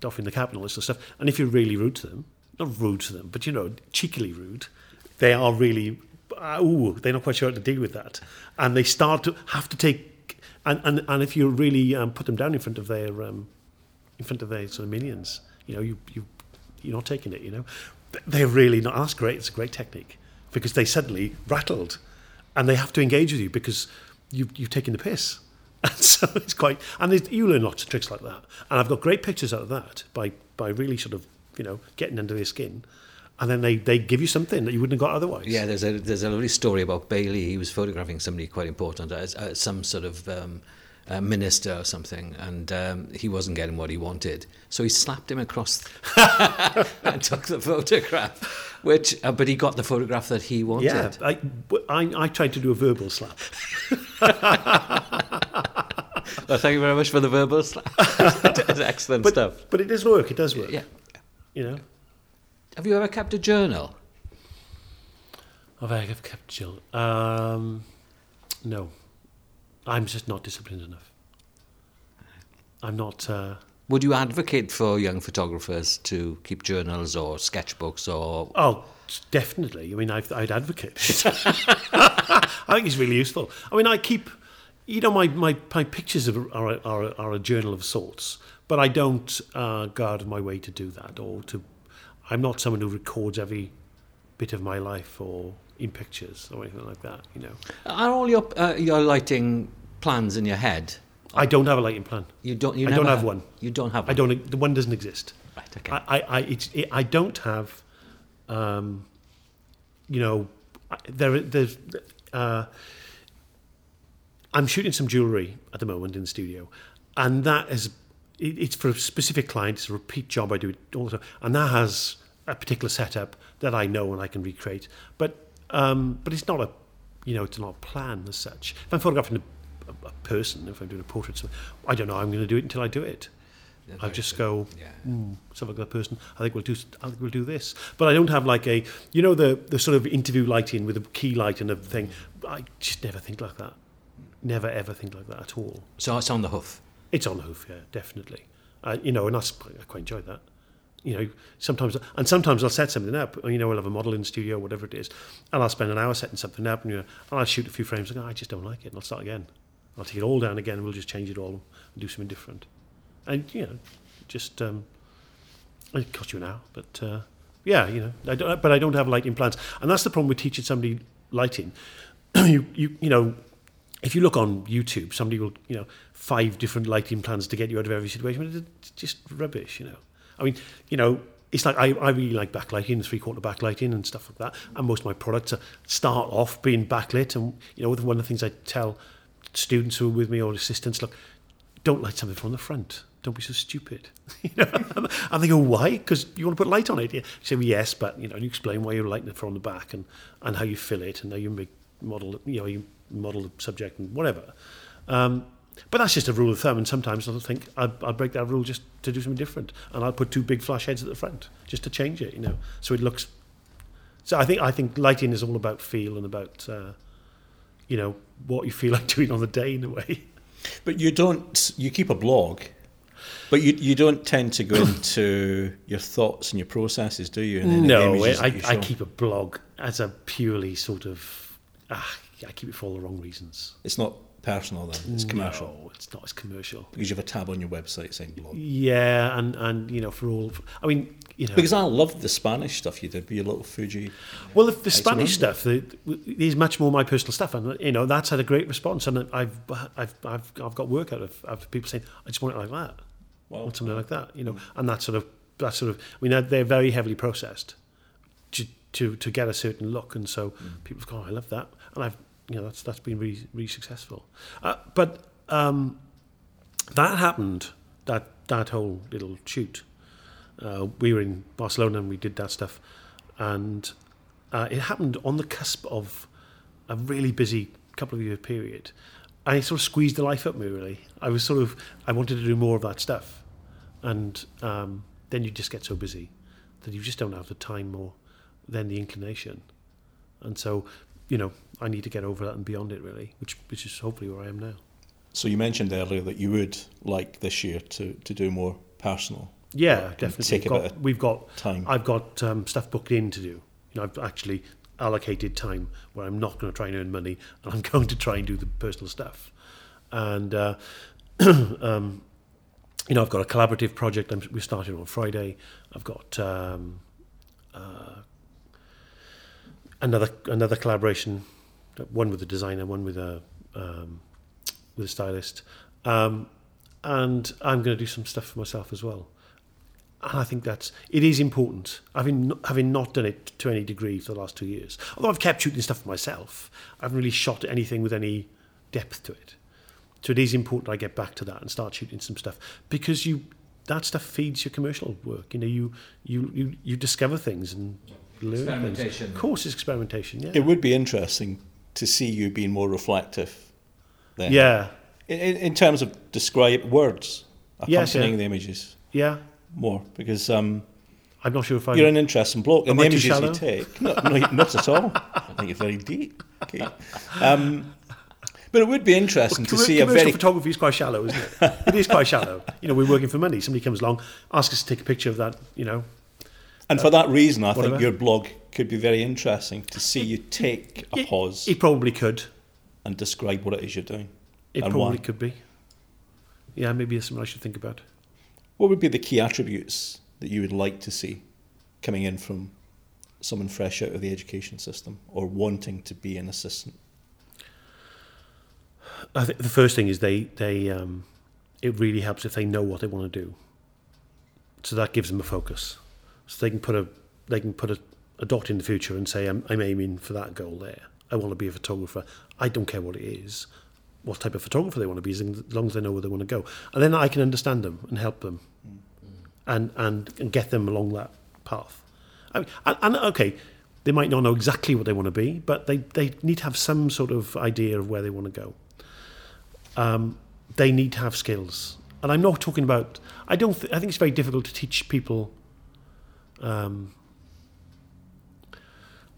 doffing the cap and all this sort of stuff. And if you're really rude to them, not rude to them, but you know, cheekily rude, they are really, uh, ooh, they're not quite sure how to deal with that, and they start to have to take, and and, and if you really um, put them down in front of their, um, in front of their sort of minions, you know, you you you're not taking it, you know, they're really not. That's great. It's a great technique because they suddenly rattled, and they have to engage with you because you you've taken the piss. <laughs> And so it's quite, and you learn lots of tricks like that. And I've got great pictures out of that by by really sort of you know getting under their skin, and then they they give you something that you wouldn't have got otherwise. Yeah, there's a there's a lovely story about Bailey. He was photographing somebody quite important, as, as some sort of um, uh, minister or something, and um, he wasn't getting what he wanted, so he slapped him across <laughs> and took the photograph. Which, uh, but he got the photograph that he wanted. Yeah, I, I, I tried to do a verbal slap. <laughs> Well, thank you very much for the verbal slap. <laughs> That's excellent But, stuff. but it does work, it does work. Yeah. You know? Have you ever kept a journal? Have I have kept chill? Um, no. I'm just not disciplined enough. I'm not. Uh, Would you advocate for young photographers to keep journals or sketchbooks or oh, definitely. I mean, I've, I'd advocate. <laughs> I think it's really useful. I mean, I keep. You know, my, my, my pictures are, are, are, are a journal of sorts, but I don't uh, go out of my way to do that or to. I'm not someone who records every bit of my life or in pictures or anything like that. You know, are all your uh, your lighting plans in your head? I don't have a lighting plan. You don't. You I don't have one. You don't have. I One. don't. The one doesn't exist. Right. Okay. I, I, I, it, I don't have, um, you know, I- there, there's, uh, I'm shooting some jewellery at the moment in the studio, and that is, it, it's for a specific client. It's a repeat job I do it all the time, and that has a particular setup that I know and I can recreate. But, um, but it's not a, you know, it's not a plan as such. If I'm photographing a, a, a person, if I'm doing a portrait, I don't know. I'm going to do it until I do it. Yeah, I'll just go, Yeah. mm, so like that person. I think we'll do. I think we'll do this. But I don't have like a, you know, the the sort of interview lighting with a key light and everything. I just never think like that. Never ever think like that at all. So it's on the hoof. It's on the hoof, yeah, definitely. Uh, you know, and that's I quite enjoy that. You know, sometimes and sometimes I'll set something up. You know, I'll have a model in the studio, whatever it is, and I'll spend an hour setting something up, and, you know, and I'll shoot a few frames. And go, I just don't like it, and I'll start again. I'll take it all down again. and We'll just change it all and do something different. And you know, just um, it costs you an hour, but uh, yeah, you know, I don't, but I don't have lighting plans, and that's the problem with teaching somebody lighting. <clears throat> you, you, you know, if you look on YouTube, somebody will, you know, five different lighting plans to get you out of every situation. It's just rubbish, you know. I mean, you know, it's like I, I really like backlighting, three quarter backlighting and stuff like that. And most of my products start off being backlit. And, you know, one of the things I tell students who are with me or assistants, look, don't light something from the front. Don't be so stupid. <laughs> you know? <laughs> and they go, why? Because you want to put light on it. You say, well, yes, but, you know, you explain why you're lighting it from the back and, and how you fill it and how you make model, you know, you model the subject and whatever. Um, but that's just a rule of thumb, and sometimes I'll think I'll, I'll break that rule just to do something different, and I'll put two big flash heads at the front just to change it, you know, so it looks. So I think I think lighting is all about feel and about, uh, you know, what you feel <laughs> like doing on the day in a way. But you don't. You keep a blog, but you you don't tend to go <laughs> into your thoughts and your processes, do you? no, the I, I keep a blog as a purely sort of. Ah, I keep it for all the wrong reasons. It's not personal then. It's commercial No, it's not as commercial. because you have a tab on your website saying blog. Yeah, and and you know, for all, I mean, you know, Because I love the Spanish stuff you did with your little Fuji. Well, the, the Spanish stuff the, is much more my personal stuff, and you know that's had a great response. And I've I've I've, I've got work out of, out of people saying, "I just want it like that, I want something like that," you know. Mm. And that sort of that sort of I mean they're- they're very heavily processed to to, to get a certain look, and so mm. people go, oh, "I love that," and I've you know that's that's been really really successful. Uh, but um, that happened that that whole little shoot. Uh, we were in Barcelona and we did that stuff, and uh, it happened on the cusp of a really busy couple of year period, I sort of squeezed the life out of me. Really, I was sort of I wanted to do more of that stuff, and um, then you just get so busy that you just don't have the time or then the inclination, and so you know I need to get over that and beyond it really, which which is hopefully where I am now. So you mentioned earlier that you would like this year to, to do more personal Yeah, definitely. take We've got, of we've got time. I've got um, stuff booked in to do. You know, I've actually allocated time where I'm not going to try and earn money, and I'm <laughs> going to try and do the personal stuff. And uh, <clears throat> um, you know, I've got a collaborative project. I'm, we started on Friday. I've got um, uh, another another collaboration, one with a designer, one with a um, with a stylist, um, and I'm going to do some stuff for myself as well. And I think that's it is important. Having having not done it to any degree for the last two years, although I've kept shooting stuff for myself, I haven't really shot anything with any depth to it. So it is important I get back to that and start shooting some stuff because you that stuff feeds your commercial work. You know, you you you, you discover things and learn things. Of course, it's experimentation. Yeah, It would be interesting to see you being more reflective. Then. yeah, In, in terms of describe words Yes, accompanying yeah. the images yeah. more because um, I'm not sure if I'm. you're an interesting bloke and the images shallow? you take. No, no, not at all. I think you're very deep. Okay. Um, but it would be interesting to Commer- see a very photography is quite shallow, isn't it? it is quite shallow. You know, we're working for money. Somebody comes along, asks us to take a picture of that. You know, and for that reason, I think your blog could be very interesting to see you take a pause It probably could. and describe what it is you're doing. It probably why. could be. Yeah, maybe that's something I should think about. What would be the key attributes that you would like to see coming in from someone fresh out of the education system or wanting to be an assistant? I think the first thing is they they um, it really helps if they know what they want to do. So that gives them a focus. So they can put a they can put a, a dot in the future and say I'm I'm aiming for that goal there. I want to be a photographer. I don't care what it is, what type of photographer they want to be, as long as they know where they want to go. And then I can understand them and help them, and and, and get them along that path. I mean, and, and okay, they might not know exactly what they want to be, but they, they need to have some sort of idea of where they want to go um, they need to have skills. And I'm not talking about. I don't. Th- I think it's very difficult to teach people um,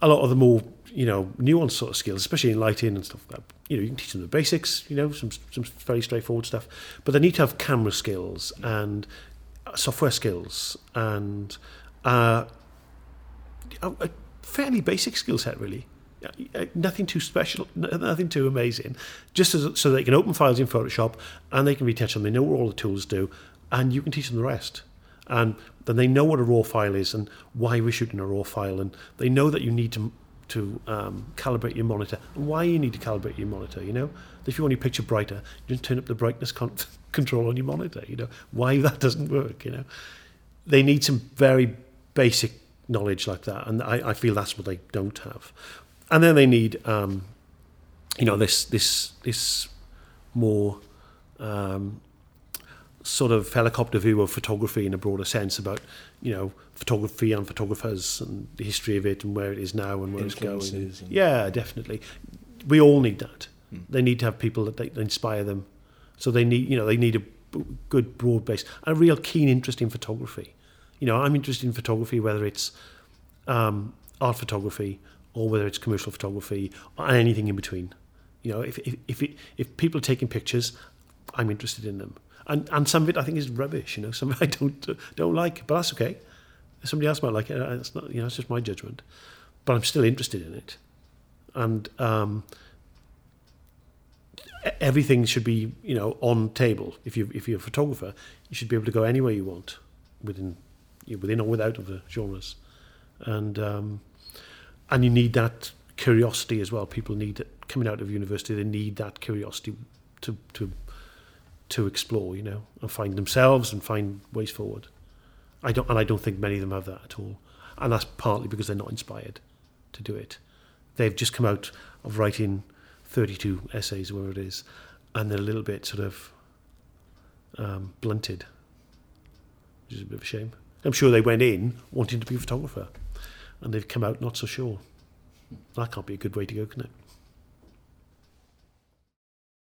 a lot of the more you know nuanced sort of skills, especially in lighting and stuff. You know, you can teach them the basics. You know, some some very straightforward stuff, but they need to have camera skills and uh, software skills and uh, a, fairly basic skill set, really. Uh, Nothing too special, nothing too amazing. Just as, so they can open files in Photoshop and they can retouch them. They know what all the tools do, and you can teach them the rest. And then they know what a raw file is and why we're shooting a raw file, and they know that you need to to um, calibrate your monitor. And why you need to calibrate your monitor, you know? If you want your picture brighter, you just turn up the brightness con- <laughs> control on your monitor, you know? Why <laughs> that doesn't work, you know? They need some very basic knowledge like that, and I, I feel that's what they don't have. And then they need, um, you know, this this this more um, sort of helicopter view of photography in a broader sense about, you know, photography and photographers and the history of it and where it is now and where it's going. Yeah, definitely. We all need that. Hmm. They need to have people that they, that inspire them. So they need, you know, they need a good broad base and a real keen interest in photography. You know, I'm interested in photography, whether it's um, art photography or whether it's commercial photography or anything in between. You know, if if if, it, if people are taking pictures, I'm interested in them. And and some of it I think is rubbish. You know, some I don't don't like, but that's okay. Somebody else might like it. uh, It's not, you know, it's just my judgment. But I'm still interested in it, and um, everything should be you know on table. If you if you're a photographer, you should be able to go anywhere you want within within or without of the genres, and um, and you need that curiosity as well. People need it coming out of university. They need that curiosity to to to explore, you know, and find themselves and find ways forward. I don't, and I don't think many of them have that at all, and that's partly because they're not inspired to do it. They've just come out of writing 32 essays, whatever it is, and they're a little bit sort of um, blunted, which is a bit of a shame. I'm sure they went in wanting to be a photographer, and they've come out not so sure. That can't be a good way to go, can it?